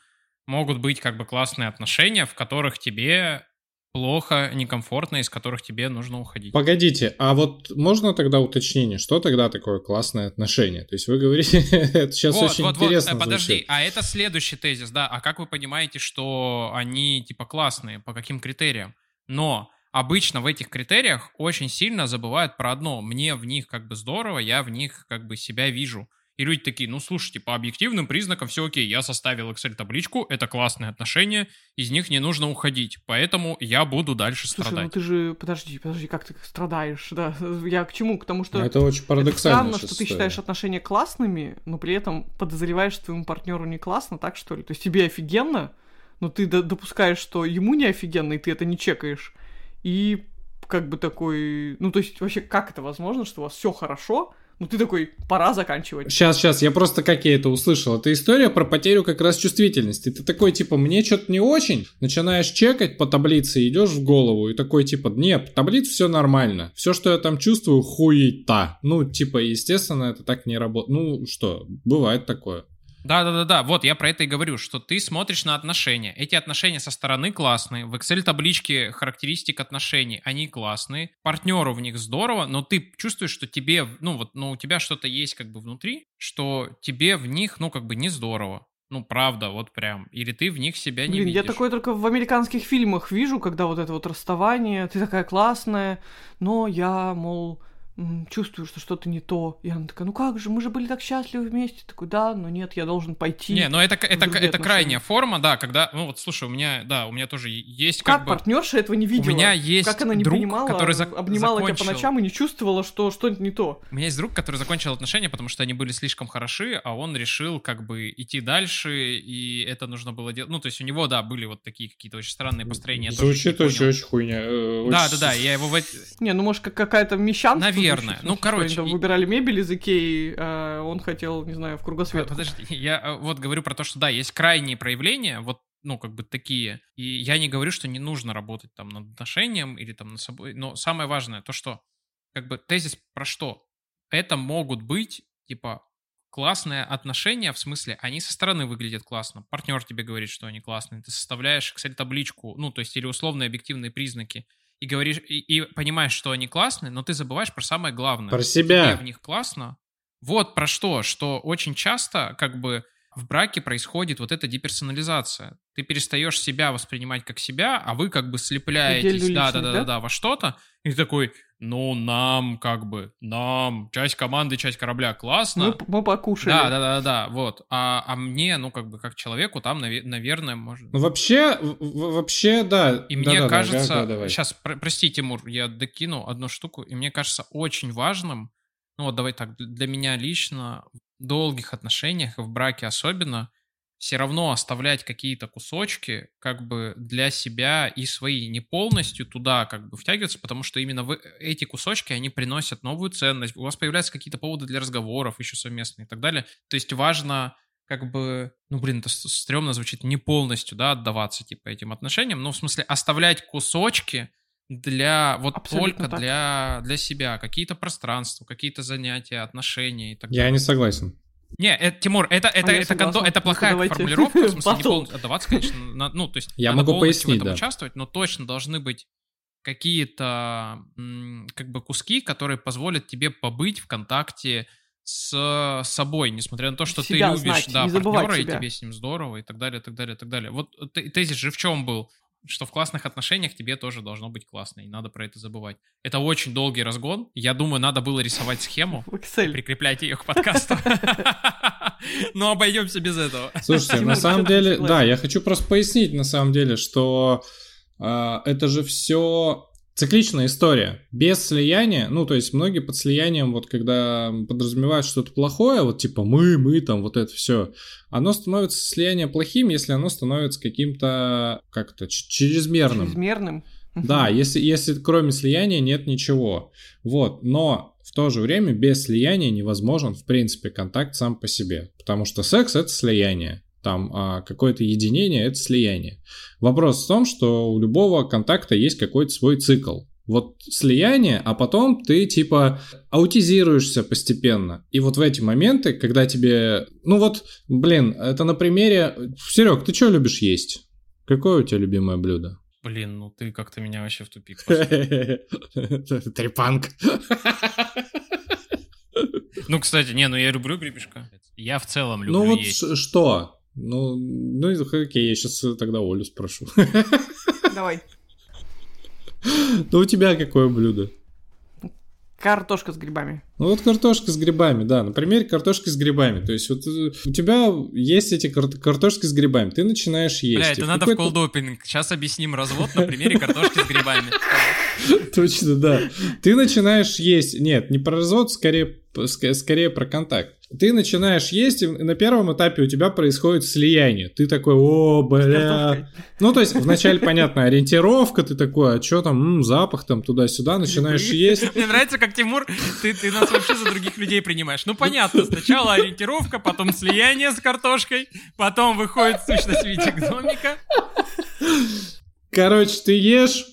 Могут быть как бы классные отношения, в которых тебе плохо, некомфортно, из которых тебе нужно уходить. Погодите, а вот можно тогда уточнение, что тогда такое классное отношение? То есть вы говорите, это сейчас вот, очень вот, интересно вот, подожди, звучит. а это следующий тезис, да, а как вы понимаете, что они типа классные, по каким критериям? Но обычно в этих критериях очень сильно забывают про одно, мне в них как бы здорово, я в них как бы себя вижу. И люди такие, ну слушайте, по объективным признакам все окей, я составил Excel-табличку, это классные отношения, из них не нужно уходить, поэтому я буду дальше Слушай, страдать. ну ты же, подожди, подожди, как ты страдаешь, да? Я к чему? К тому, что... Ну, это очень парадоксально. Это странно, что ты считаешь отношения классными, но при этом подозреваешь, что твоему партнеру не классно, так что ли? То есть тебе офигенно, но ты допускаешь, что ему не офигенно, и ты это не чекаешь. И как бы такой... Ну, то есть вообще, как это возможно, что у вас все хорошо, ну ты такой, пора заканчивать. Сейчас, сейчас, я просто как я это услышал. Это история про потерю как раз чувствительности. Ты такой, типа, мне что-то не очень. Начинаешь чекать по таблице, идешь в голову и такой, типа, нет, таблица все нормально. Все, что я там чувствую, хуета. Ну, типа, естественно, это так не работает. Ну, что, бывает такое. Да, да, да, да. Вот я про это и говорю, что ты смотришь на отношения. Эти отношения со стороны классные. В Excel табличке характеристик отношений, они классные. Партнеру в них здорово, но ты чувствуешь, что тебе, ну вот, ну у тебя что-то есть как бы внутри, что тебе в них, ну как бы не здорово. Ну, правда, вот прям. Или ты в них себя не Блин, видишь. я такое только в американских фильмах вижу, когда вот это вот расставание, ты такая классная, но я, мол, чувствую, что что-то не то. И она такая, ну как же, мы же были так счастливы вместе. Такой, да, но нет, я должен пойти. Не, но это, это, это крайняя форма, да, когда, ну вот, слушай, у меня, да, у меня тоже есть как, как бы... партнерша этого не видела? У меня есть Как она не друг, понимала, который за... обнимала закончил... тебя по ночам и не чувствовала, что что-то не то? У меня есть друг, который закончил отношения, потому что они были слишком хороши, а он решил как бы идти дальше, и это нужно было делать. Ну, то есть у него, да, были вот такие какие-то очень странные построения. Звучит очень-очень хуйня. Э, да, да, да, я его в... Не, ну может какая-то мещанство? Наверное. Ну, короче, там выбирали мебель из Икеи, а он хотел, не знаю, в кругосвет. Подожди, я э, вот говорю про то, что да, есть крайние проявления, вот ну, как бы такие. И я не говорю, что не нужно работать там над отношением или там над собой, но самое важное то, что как бы тезис про что? это могут быть, типа, классные отношения, в смысле, они со стороны выглядят классно. Партнер тебе говорит, что они классные. Ты составляешь, кстати, табличку, ну, то есть, или условные объективные признаки, и говоришь, и, и понимаешь, что они классные, но ты забываешь про самое главное. Про себя. Тебе в них классно. Вот про что, что очень часто, как бы, в браке происходит вот эта деперсонализация. Ты перестаешь себя воспринимать как себя, а вы как бы слепляетесь, да, да, да, да, да, во что-то, и такой, ну, нам как бы, нам, часть команды, часть корабля, классно. Мы, мы покушали. Да, да, да, да, вот. А, а мне, ну, как бы, как человеку, там, наве- наверное, может... Ну, вообще, в- вообще, да. И Да, мне да, да, кажется, да, да, давай. сейчас, про- прости, Тимур, я докину одну штуку, и мне кажется очень важным, ну вот давай так, для меня лично в долгих отношениях, и в браке особенно, все равно оставлять какие-то кусочки как бы для себя и свои, не полностью туда как бы втягиваться, потому что именно вы, эти кусочки, они приносят новую ценность, у вас появляются какие-то поводы для разговоров еще совместные и так далее. То есть важно как бы, ну, блин, это стрёмно звучит, не полностью, да, отдаваться, типа, этим отношениям, но в смысле оставлять кусочки для, вот Абсолютно только так. для, для себя, какие-то пространства, какие-то занятия, отношения и так Я далее. не согласен. Не, это, Тимур, это, это, А это, кондо- согласна. это плохая давайте. формулировка, в смысле, не полностью отдаваться, конечно, на- ну, то есть Я надо могу полностью пояснить, в этом да. участвовать, но точно должны быть какие-то как бы куски, которые позволят тебе побыть в контакте с собой, несмотря на то, что Себя ты любишь, знать, да, партнера, себя. и тебе с ним здорово, и так далее, и так далее, и так далее. Вот тезис же в чем был? Что в классных отношениях тебе тоже должно быть классно, и надо про это забывать. Это очень долгий разгон. Я думаю, надо было рисовать схему, Excel. прикреплять ее к подкасту. Но обойдемся без этого. Слушайте, на самом деле, да, я хочу просто пояснить, на самом деле, что а, это же все цикличная история. Без слияния, ну, то есть многие под слиянием, вот когда подразумевают что-то плохое, вот типа мы, мы, там, вот это все, оно становится слияние плохим, если оно становится каким-то, как-то, чрезмерным. Чрезмерным. Да, если, если кроме слияния нет ничего. Вот, но в то же время без слияния невозможен, в принципе, контакт сам по себе. Потому что секс — это слияние. Там а, какое-то единение — это слияние. Вопрос в том, что у любого контакта есть какой-то свой цикл. Вот слияние, а потом ты типа аутизируешься постепенно. И вот в эти моменты, когда тебе... Ну вот, блин, это на примере... Серег, ты что любишь есть? Какое у тебя любимое блюдо? Блин, ну ты как-то меня вообще в тупик. Трепанг. Ну, кстати, не, ну я люблю гребешка. Я в целом люблю Ну вот есть. ш- что? Ну, ну окей, я сейчас тогда Олю спрошу. Давай. Ну у тебя какое блюдо? Картошка с грибами. Ну вот картошка с грибами, да, на примере картошки с грибами. То есть вот э, у тебя есть эти кар- картошки с грибами, ты начинаешь есть. Бля, это в надо в какой-то- колдопинг. Сейчас объясним развод на примере картошки с грибами. Точно, да. Ты начинаешь есть. Нет, не про развод, скорее, скорее про контакт. Ты начинаешь есть, и на первом этапе у тебя происходит слияние. Ты такой, о, бля. Ну, то есть, вначале, понятно, ориентировка, ты такой, а что там, м, запах там туда-сюда, начинаешь есть. Мне нравится, как Тимур, ты, ты нас вообще за других людей принимаешь. Ну, понятно, сначала ориентировка, потом слияние с картошкой, потом выходит сущность в виде гномика. Короче, ты ешь,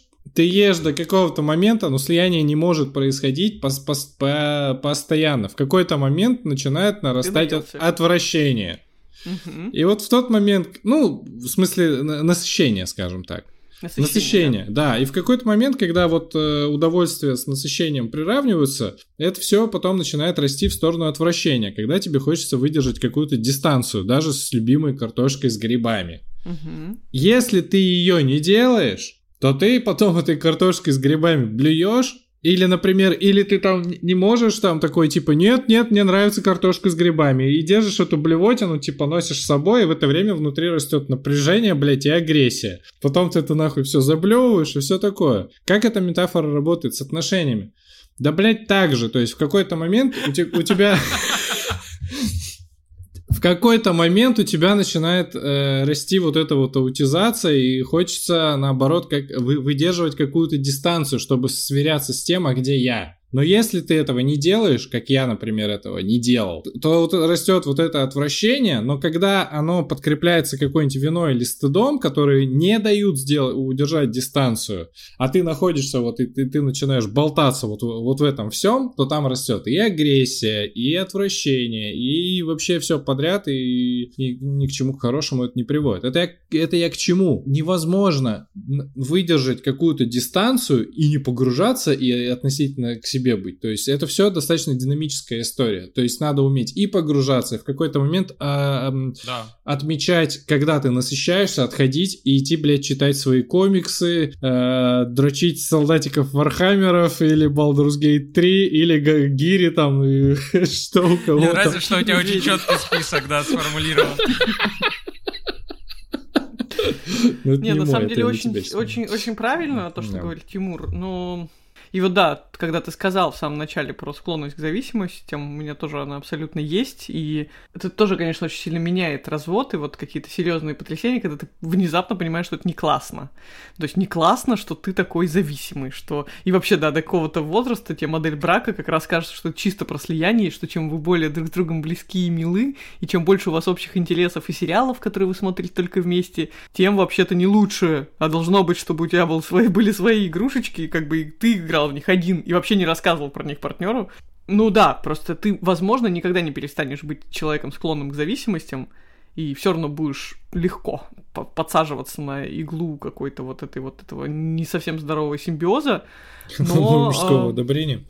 ешь до какого-то момента, но слияние не может происходить пос- пос- по- постоянно. В какой-то момент начинает нарастать от- отвращение. Мгм. И вот в тот момент, ну, в смысле на- насыщение, скажем так. Насыщение, да. И в какой-то момент, когда вот э, удовольствие с насыщением приравниваются, это все потом начинает расти в сторону отвращения, когда тебе хочется выдержать какую-то дистанцию, даже с любимой картошкой с грибами. да. Мгм. Если ты ее не делаешь, то ты потом этой картошкой с грибами блюешь, или, например, или ты там не можешь там такой, типа, нет, нет, мне нравится картошка с грибами, и держишь эту блевотину, типа, носишь с собой, и в это время внутри растет напряжение, блядь, и агрессия. Потом ты это нахуй все заблевываешь и все такое. Как эта метафора работает с отношениями? Да, блядь, так же, то есть в какой-то момент у тебя... В какой-то момент у тебя начинает э, расти вот эта вот аутизация, и хочется, наоборот, как вы, выдерживать какую-то дистанцию, чтобы сверяться с тем, а где я. Но если ты этого не делаешь, как я, например, этого не делал, то вот растет вот это отвращение, но когда оно подкрепляется какой-нибудь виной или стыдом, которые не дают сделать, удержать дистанцию, а ты находишься вот и ты, ты начинаешь болтаться вот, вот в этом всем, то там растет и агрессия, и отвращение, и вообще все подряд, и, и ни к чему хорошему это не приводит. Это я, это я к чему? Невозможно выдержать какую-то дистанцию и не погружаться и относительно к себе себе быть. То есть это все достаточно динамическая история. То есть надо уметь и погружаться, и в какой-то момент а, да. отмечать, когда ты насыщаешься, отходить и идти, блядь, читать свои комиксы, э, дрочить солдатиков Warhammer ов или Baldur's Gate 3 или Гири там, и что у кого Мне нравится, что у тебя очень четкий список, да, сформулирован. Ну, не, на самом деле очень, очень, очень правильно то, что говорит Тимур. Но и вот да, когда ты сказал в самом начале про склонность к зависимости, тем у меня тоже она абсолютно есть, и это тоже, конечно, очень сильно меняет развод и вот какие-то серьезные потрясения, когда ты внезапно понимаешь, что это не классно. То есть не классно, что ты такой зависимый, что... И вообще, да, до какого-то возраста тебе модель брака как раз кажется, что это чисто про слияние, что чем вы более друг с другом близки и милы, и чем больше у вас общих интересов и сериалов, которые вы смотрите только вместе, тем вообще-то не лучше, а должно быть, чтобы у тебя был свои, были свои игрушечки, как бы ты играл в них один и вообще не рассказывал про них партнеру. Ну да, просто ты, возможно, никогда не перестанешь быть человеком, склонным к зависимостям, и все равно будешь легко подсаживаться на иглу какой-то вот этой вот этого не совсем здорового симбиоза. Но, мужского а, одобрения.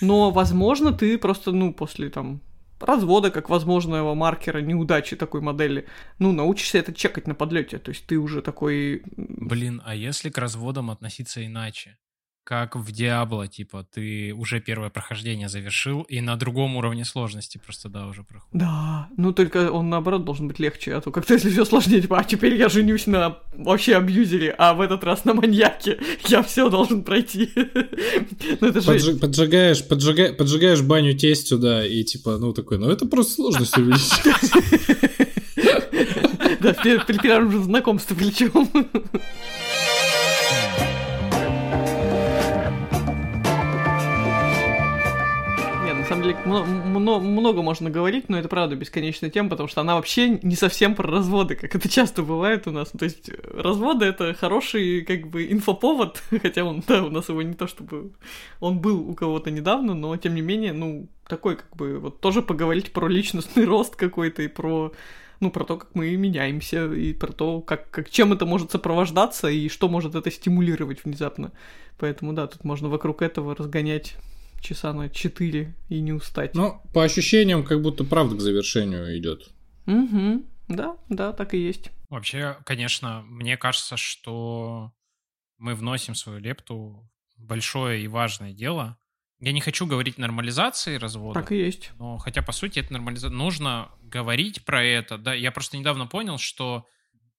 Но, возможно, ты просто, ну, после там развода как возможного маркера неудачи такой модели, ну, научишься это чекать на подлете. То есть ты уже такой... Блин, а если к разводам относиться иначе? Как в Диабло, типа, ты уже первое прохождение завершил, и на другом уровне сложности просто, да, уже проходит. Да, ну только он, наоборот, должен быть легче, а то как-то если все сложнее, типа, а теперь я женюсь на вообще абьюзере, а в этот раз на маньяке, я все должен пройти. ну это же... Поджигаешь, поджигаешь, поджигаешь баню тестью, да, и типа, ну такой, ну это просто сложность увеличить. Да, при первом же знакомстве причем. Много, можно говорить, но это правда бесконечная тема, потому что она вообще не совсем про разводы, как это часто бывает у нас. То есть разводы это хороший как бы инфоповод, хотя он, да, у нас его не то чтобы... Он был у кого-то недавно, но тем не менее, ну, такой как бы вот тоже поговорить про личностный рост какой-то и про ну, про то, как мы меняемся, и про то, как, как, чем это может сопровождаться, и что может это стимулировать внезапно. Поэтому, да, тут можно вокруг этого разгонять часа на 4 и не устать. Ну, по ощущениям, как будто правда к завершению идет. Угу. Да, да, так и есть. Вообще, конечно, мне кажется, что мы вносим свою лепту в большое и важное дело. Я не хочу говорить нормализации развода. Так и есть. Но хотя, по сути, это нормализация. Нужно говорить про это. Да, я просто недавно понял, что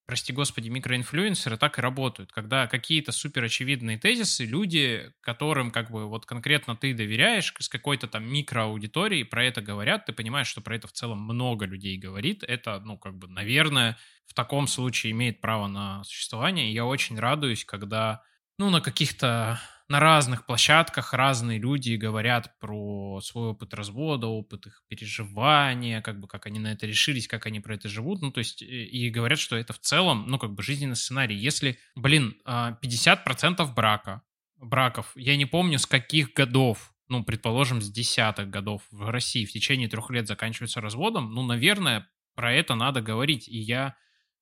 прости господи, микроинфлюенсеры так и работают, когда какие-то супер очевидные тезисы люди, которым как бы вот конкретно ты доверяешь, с какой-то там микроаудиторией про это говорят, ты понимаешь, что про это в целом много людей говорит, это, ну, как бы, наверное, в таком случае имеет право на существование, и я очень радуюсь, когда, ну, на каких-то на разных площадках разные люди говорят про свой опыт развода, опыт их переживания, как бы как они на это решились, как они про это живут, ну то есть и говорят, что это в целом, ну как бы жизненный сценарий. Если, блин, 50% а, брака, браков, я не помню с каких годов, ну предположим с десятых годов в России в течение трех лет заканчиваются разводом, ну наверное про это надо говорить. И я,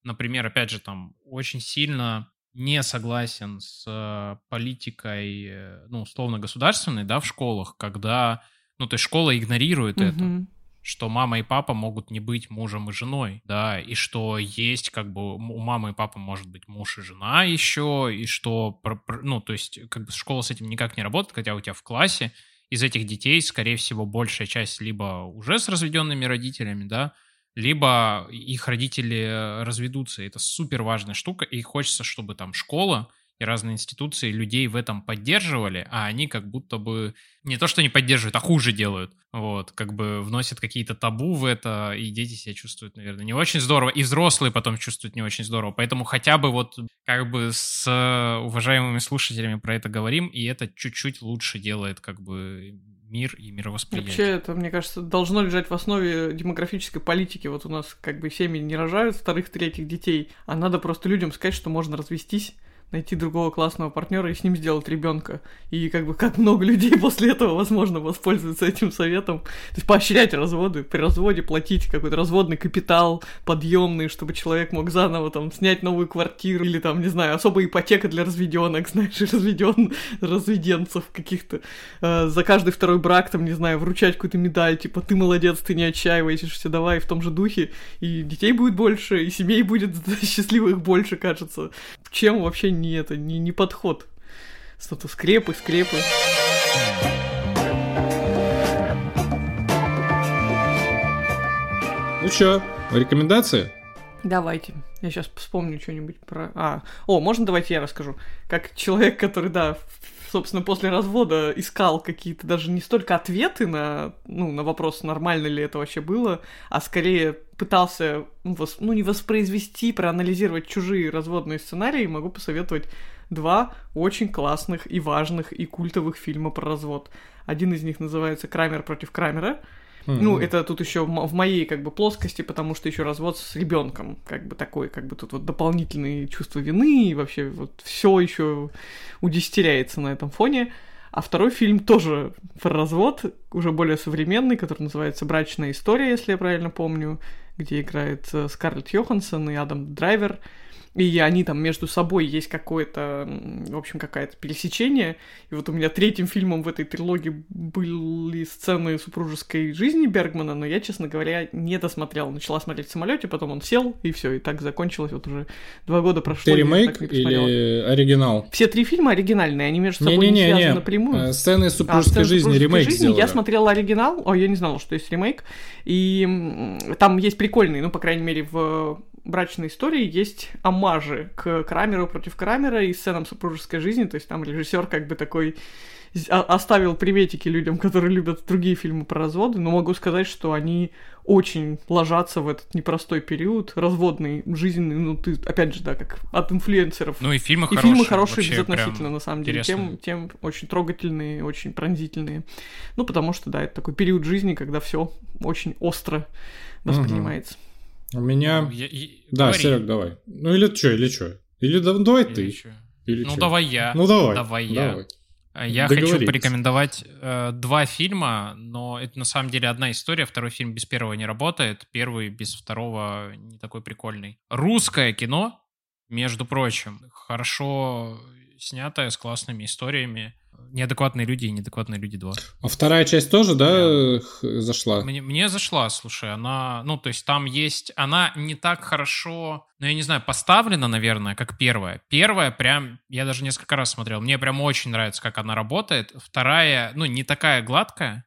например, опять же там очень сильно не согласен с э, политикой, э, ну, условно государственной, да, в школах, когда, ну, то есть школа игнорирует mm-hmm. это, что мама и папа могут не быть мужем и женой, да, и что есть, как бы, у мамы и папы может быть муж и жена еще, и что, ну, то есть, как бы школа с этим никак не работает, хотя у тебя в классе из этих детей, скорее всего, большая часть либо уже с разведенными родителями, да, либо их родители разведутся. Это супер важная штука, и хочется, чтобы там школа и разные институции людей в этом поддерживали, а они как будто бы не то, что не поддерживают, а хуже делают. Вот, как бы вносят какие-то табу в это, и дети себя чувствуют, наверное, не очень здорово, и взрослые потом чувствуют не очень здорово. Поэтому хотя бы вот как бы с уважаемыми слушателями про это говорим, и это чуть-чуть лучше делает как бы мир и мировосприятие. Вообще, это, мне кажется, должно лежать в основе демографической политики. Вот у нас как бы семьи не рожают вторых, третьих детей, а надо просто людям сказать, что можно развестись найти другого классного партнера и с ним сделать ребенка. И как бы как много людей после этого, возможно, воспользуются этим советом. То есть поощрять разводы, при разводе платить какой-то разводный капитал подъемный, чтобы человек мог заново там снять новую квартиру или там, не знаю, особая ипотека для разведенок, знаешь, разведен, разведенцев каких-то. Э, за каждый второй брак там, не знаю, вручать какую-то медаль, типа ты молодец, ты не отчаиваешься, давай в том же духе. И детей будет больше, и семей будет счастливых больше, кажется. Чем вообще не это, не, не подход. Что-то скрепы, скрепы. Ну чё, рекомендации? Давайте. Я сейчас вспомню что-нибудь про... А, о, можно давайте я расскажу. Как человек, который, да, собственно, после развода искал какие-то даже не столько ответы на, ну, на вопрос, нормально ли это вообще было, а скорее пытался, ну, не воспроизвести, проанализировать чужие разводные сценарии, могу посоветовать два очень классных и важных и культовых фильма про развод. Один из них называется «Крамер против Крамера», Mm-hmm. Ну, это тут еще в моей как бы плоскости, потому что еще развод с ребенком, как бы такой, как бы тут вот дополнительные чувства вины и вообще вот все еще удестеряется на этом фоне. А второй фильм тоже про развод, уже более современный, который называется «Брачная история», если я правильно помню, где играет э, Скарлетт Йоханссон и Адам Драйвер и они там между собой есть какое-то, в общем, какое-то пересечение. И вот у меня третьим фильмом в этой трилогии были сцены супружеской жизни Бергмана, но я, честно говоря, не досмотрел. Начала смотреть в самолете, потом он сел, и все, и так закончилось. Вот уже два года прошло. Ты ремейк или оригинал? Все три фильма оригинальные, они между собой не, не, не связаны не. напрямую. А, сцены супружеской а, жизни, супружеской ремейк жизни. Сделали. Я смотрела оригинал, о, я не знала, что есть ремейк, и там есть прикольный, ну, по крайней мере, в брачной истории есть амажи к Крамеру против Крамера и сценам супружеской жизни, то есть там режиссер как бы такой оставил приветики людям, которые любят другие фильмы про разводы, но могу сказать, что они очень ложатся в этот непростой период, разводный, жизненный, ну, ты, опять же, да, как от инфлюенсеров. Ну и фильмы и хорошие. фильмы хорошие безотносительно, на самом деле, тем, тем очень трогательные, очень пронзительные. Ну, потому что, да, это такой период жизни, когда все очень остро воспринимается. Угу. У меня... Ну, я, я... Да, Говори. Серег, давай. Ну или что, или что? Или да, давай или ты. Чё? Или ну чё? давай я. Ну давай. Давай я. Давай. А, я хочу порекомендовать э, два фильма, но это на самом деле одна история. Второй фильм без первого не работает, первый без второго не такой прикольный. Русское кино, между прочим, хорошо снятое, с классными историями неадекватные люди и неадекватные люди 2. А вторая часть тоже, да, да. зашла? Мне, мне зашла, слушай, она, ну, то есть там есть, она не так хорошо, ну, я не знаю, поставлена, наверное, как первая. Первая прям, я даже несколько раз смотрел, мне прям очень нравится, как она работает. Вторая, ну, не такая гладкая,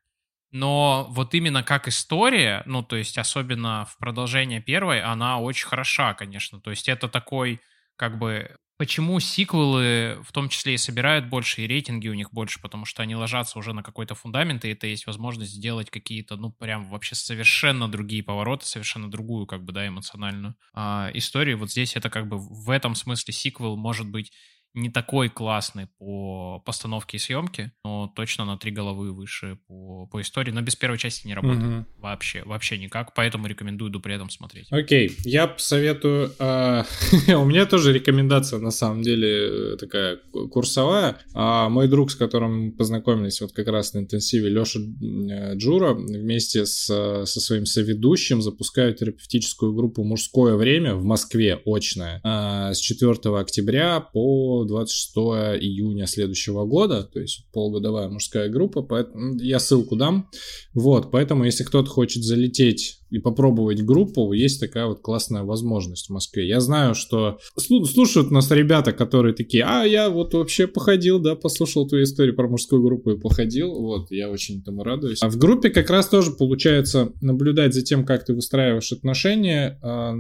но вот именно как история, ну, то есть особенно в продолжение первой, она очень хороша, конечно. То есть это такой как бы Почему сиквелы в том числе и собирают больше, и рейтинги у них больше, потому что они ложатся уже на какой-то фундамент, и это есть возможность сделать какие-то, ну, прям вообще совершенно другие повороты, совершенно другую, как бы, да, эмоциональную а, историю. Вот здесь это как бы в этом смысле сиквел может быть не такой классный по постановке и съемке, но точно на три головы выше по, по истории, но без первой части не работает угу. вообще, вообще никак, поэтому рекомендую при этом смотреть. Окей, я советую, э, у меня тоже рекомендация на самом деле такая курсовая, а мой друг, с которым мы познакомились вот как раз на интенсиве, Леша э, Джура, вместе с, со своим соведущим запускают терапевтическую группу «Мужское время» в Москве, очная, э, с 4 октября по 26 июня следующего года, то есть полугодовая мужская группа, поэтому я ссылку дам. Вот, поэтому если кто-то хочет залететь и попробовать группу, есть такая вот классная возможность в Москве. Я знаю, что слушают нас ребята, которые такие, а, я вот вообще походил, да, послушал твою историю про мужскую группу и походил, вот, я очень этому радуюсь. А в группе как раз тоже получается наблюдать за тем, как ты выстраиваешь отношения, а,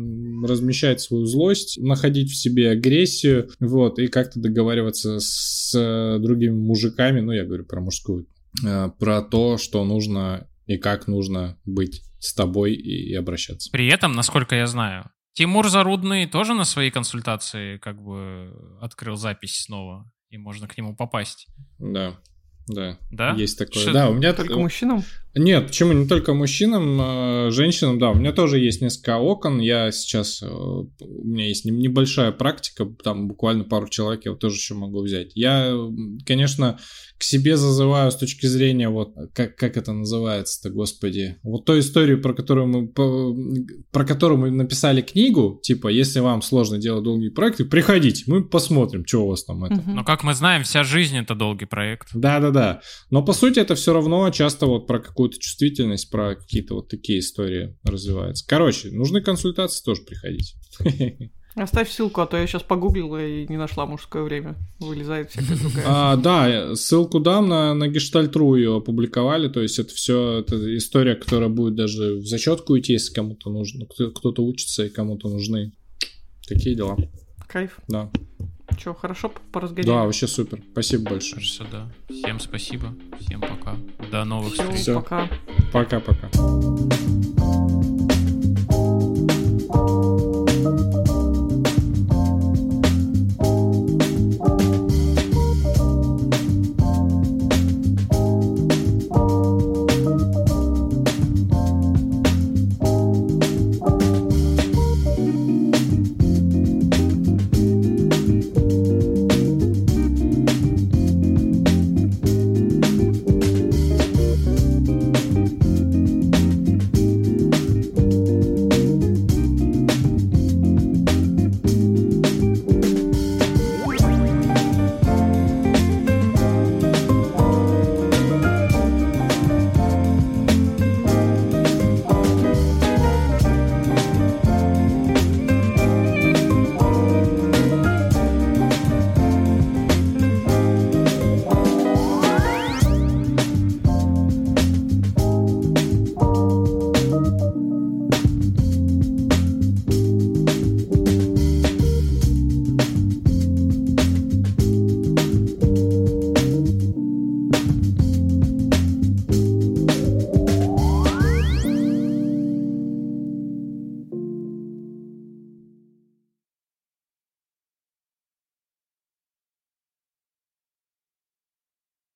размещать свою злость, находить в себе агрессию, вот, и как-то договариваться с другими мужиками, ну, я говорю про мужскую, а, про то, что нужно и как нужно быть с тобой и, и обращаться. При этом, насколько я знаю, Тимур Зарудный тоже на своей консультации как бы открыл запись снова, и можно к нему попасть. Да. Да, да? есть такое. Что да, у меня только мужчинам? Нет, почему не только мужчинам, а, женщинам, да, у меня тоже есть несколько окон. Я сейчас, э, у меня есть небольшая практика, там буквально пару человек я тоже еще могу взять. Я, конечно, к себе зазываю с точки зрения вот, как, как это называется-то, господи, вот той историю, про которую мы, про которую мы написали книгу, типа, если вам сложно делать долгие проекты, приходите, мы посмотрим, что у вас там это. Но как мы знаем, вся жизнь это долгий проект. Да-да-да, но по сути это все равно часто вот про какую-то чувствительность, про какие-то вот такие истории развивается. Короче, нужны консультации, тоже приходите. Оставь ссылку, а то я сейчас погуглила и не нашла мужское время. Вылезает всякая другая. А, да, ссылку дам на, на Гештальтру ее опубликовали. То есть это все это история, которая будет даже в зачетку идти, если кому-то нужно. Кто-то учится и кому-то нужны. Такие дела. Кайф. Да. Че, хорошо поразгодили? Да, вообще супер. Спасибо большое. Все, да. Всем спасибо. Всем пока. До новых Все, встреч. Все. Пока. Пока-пока.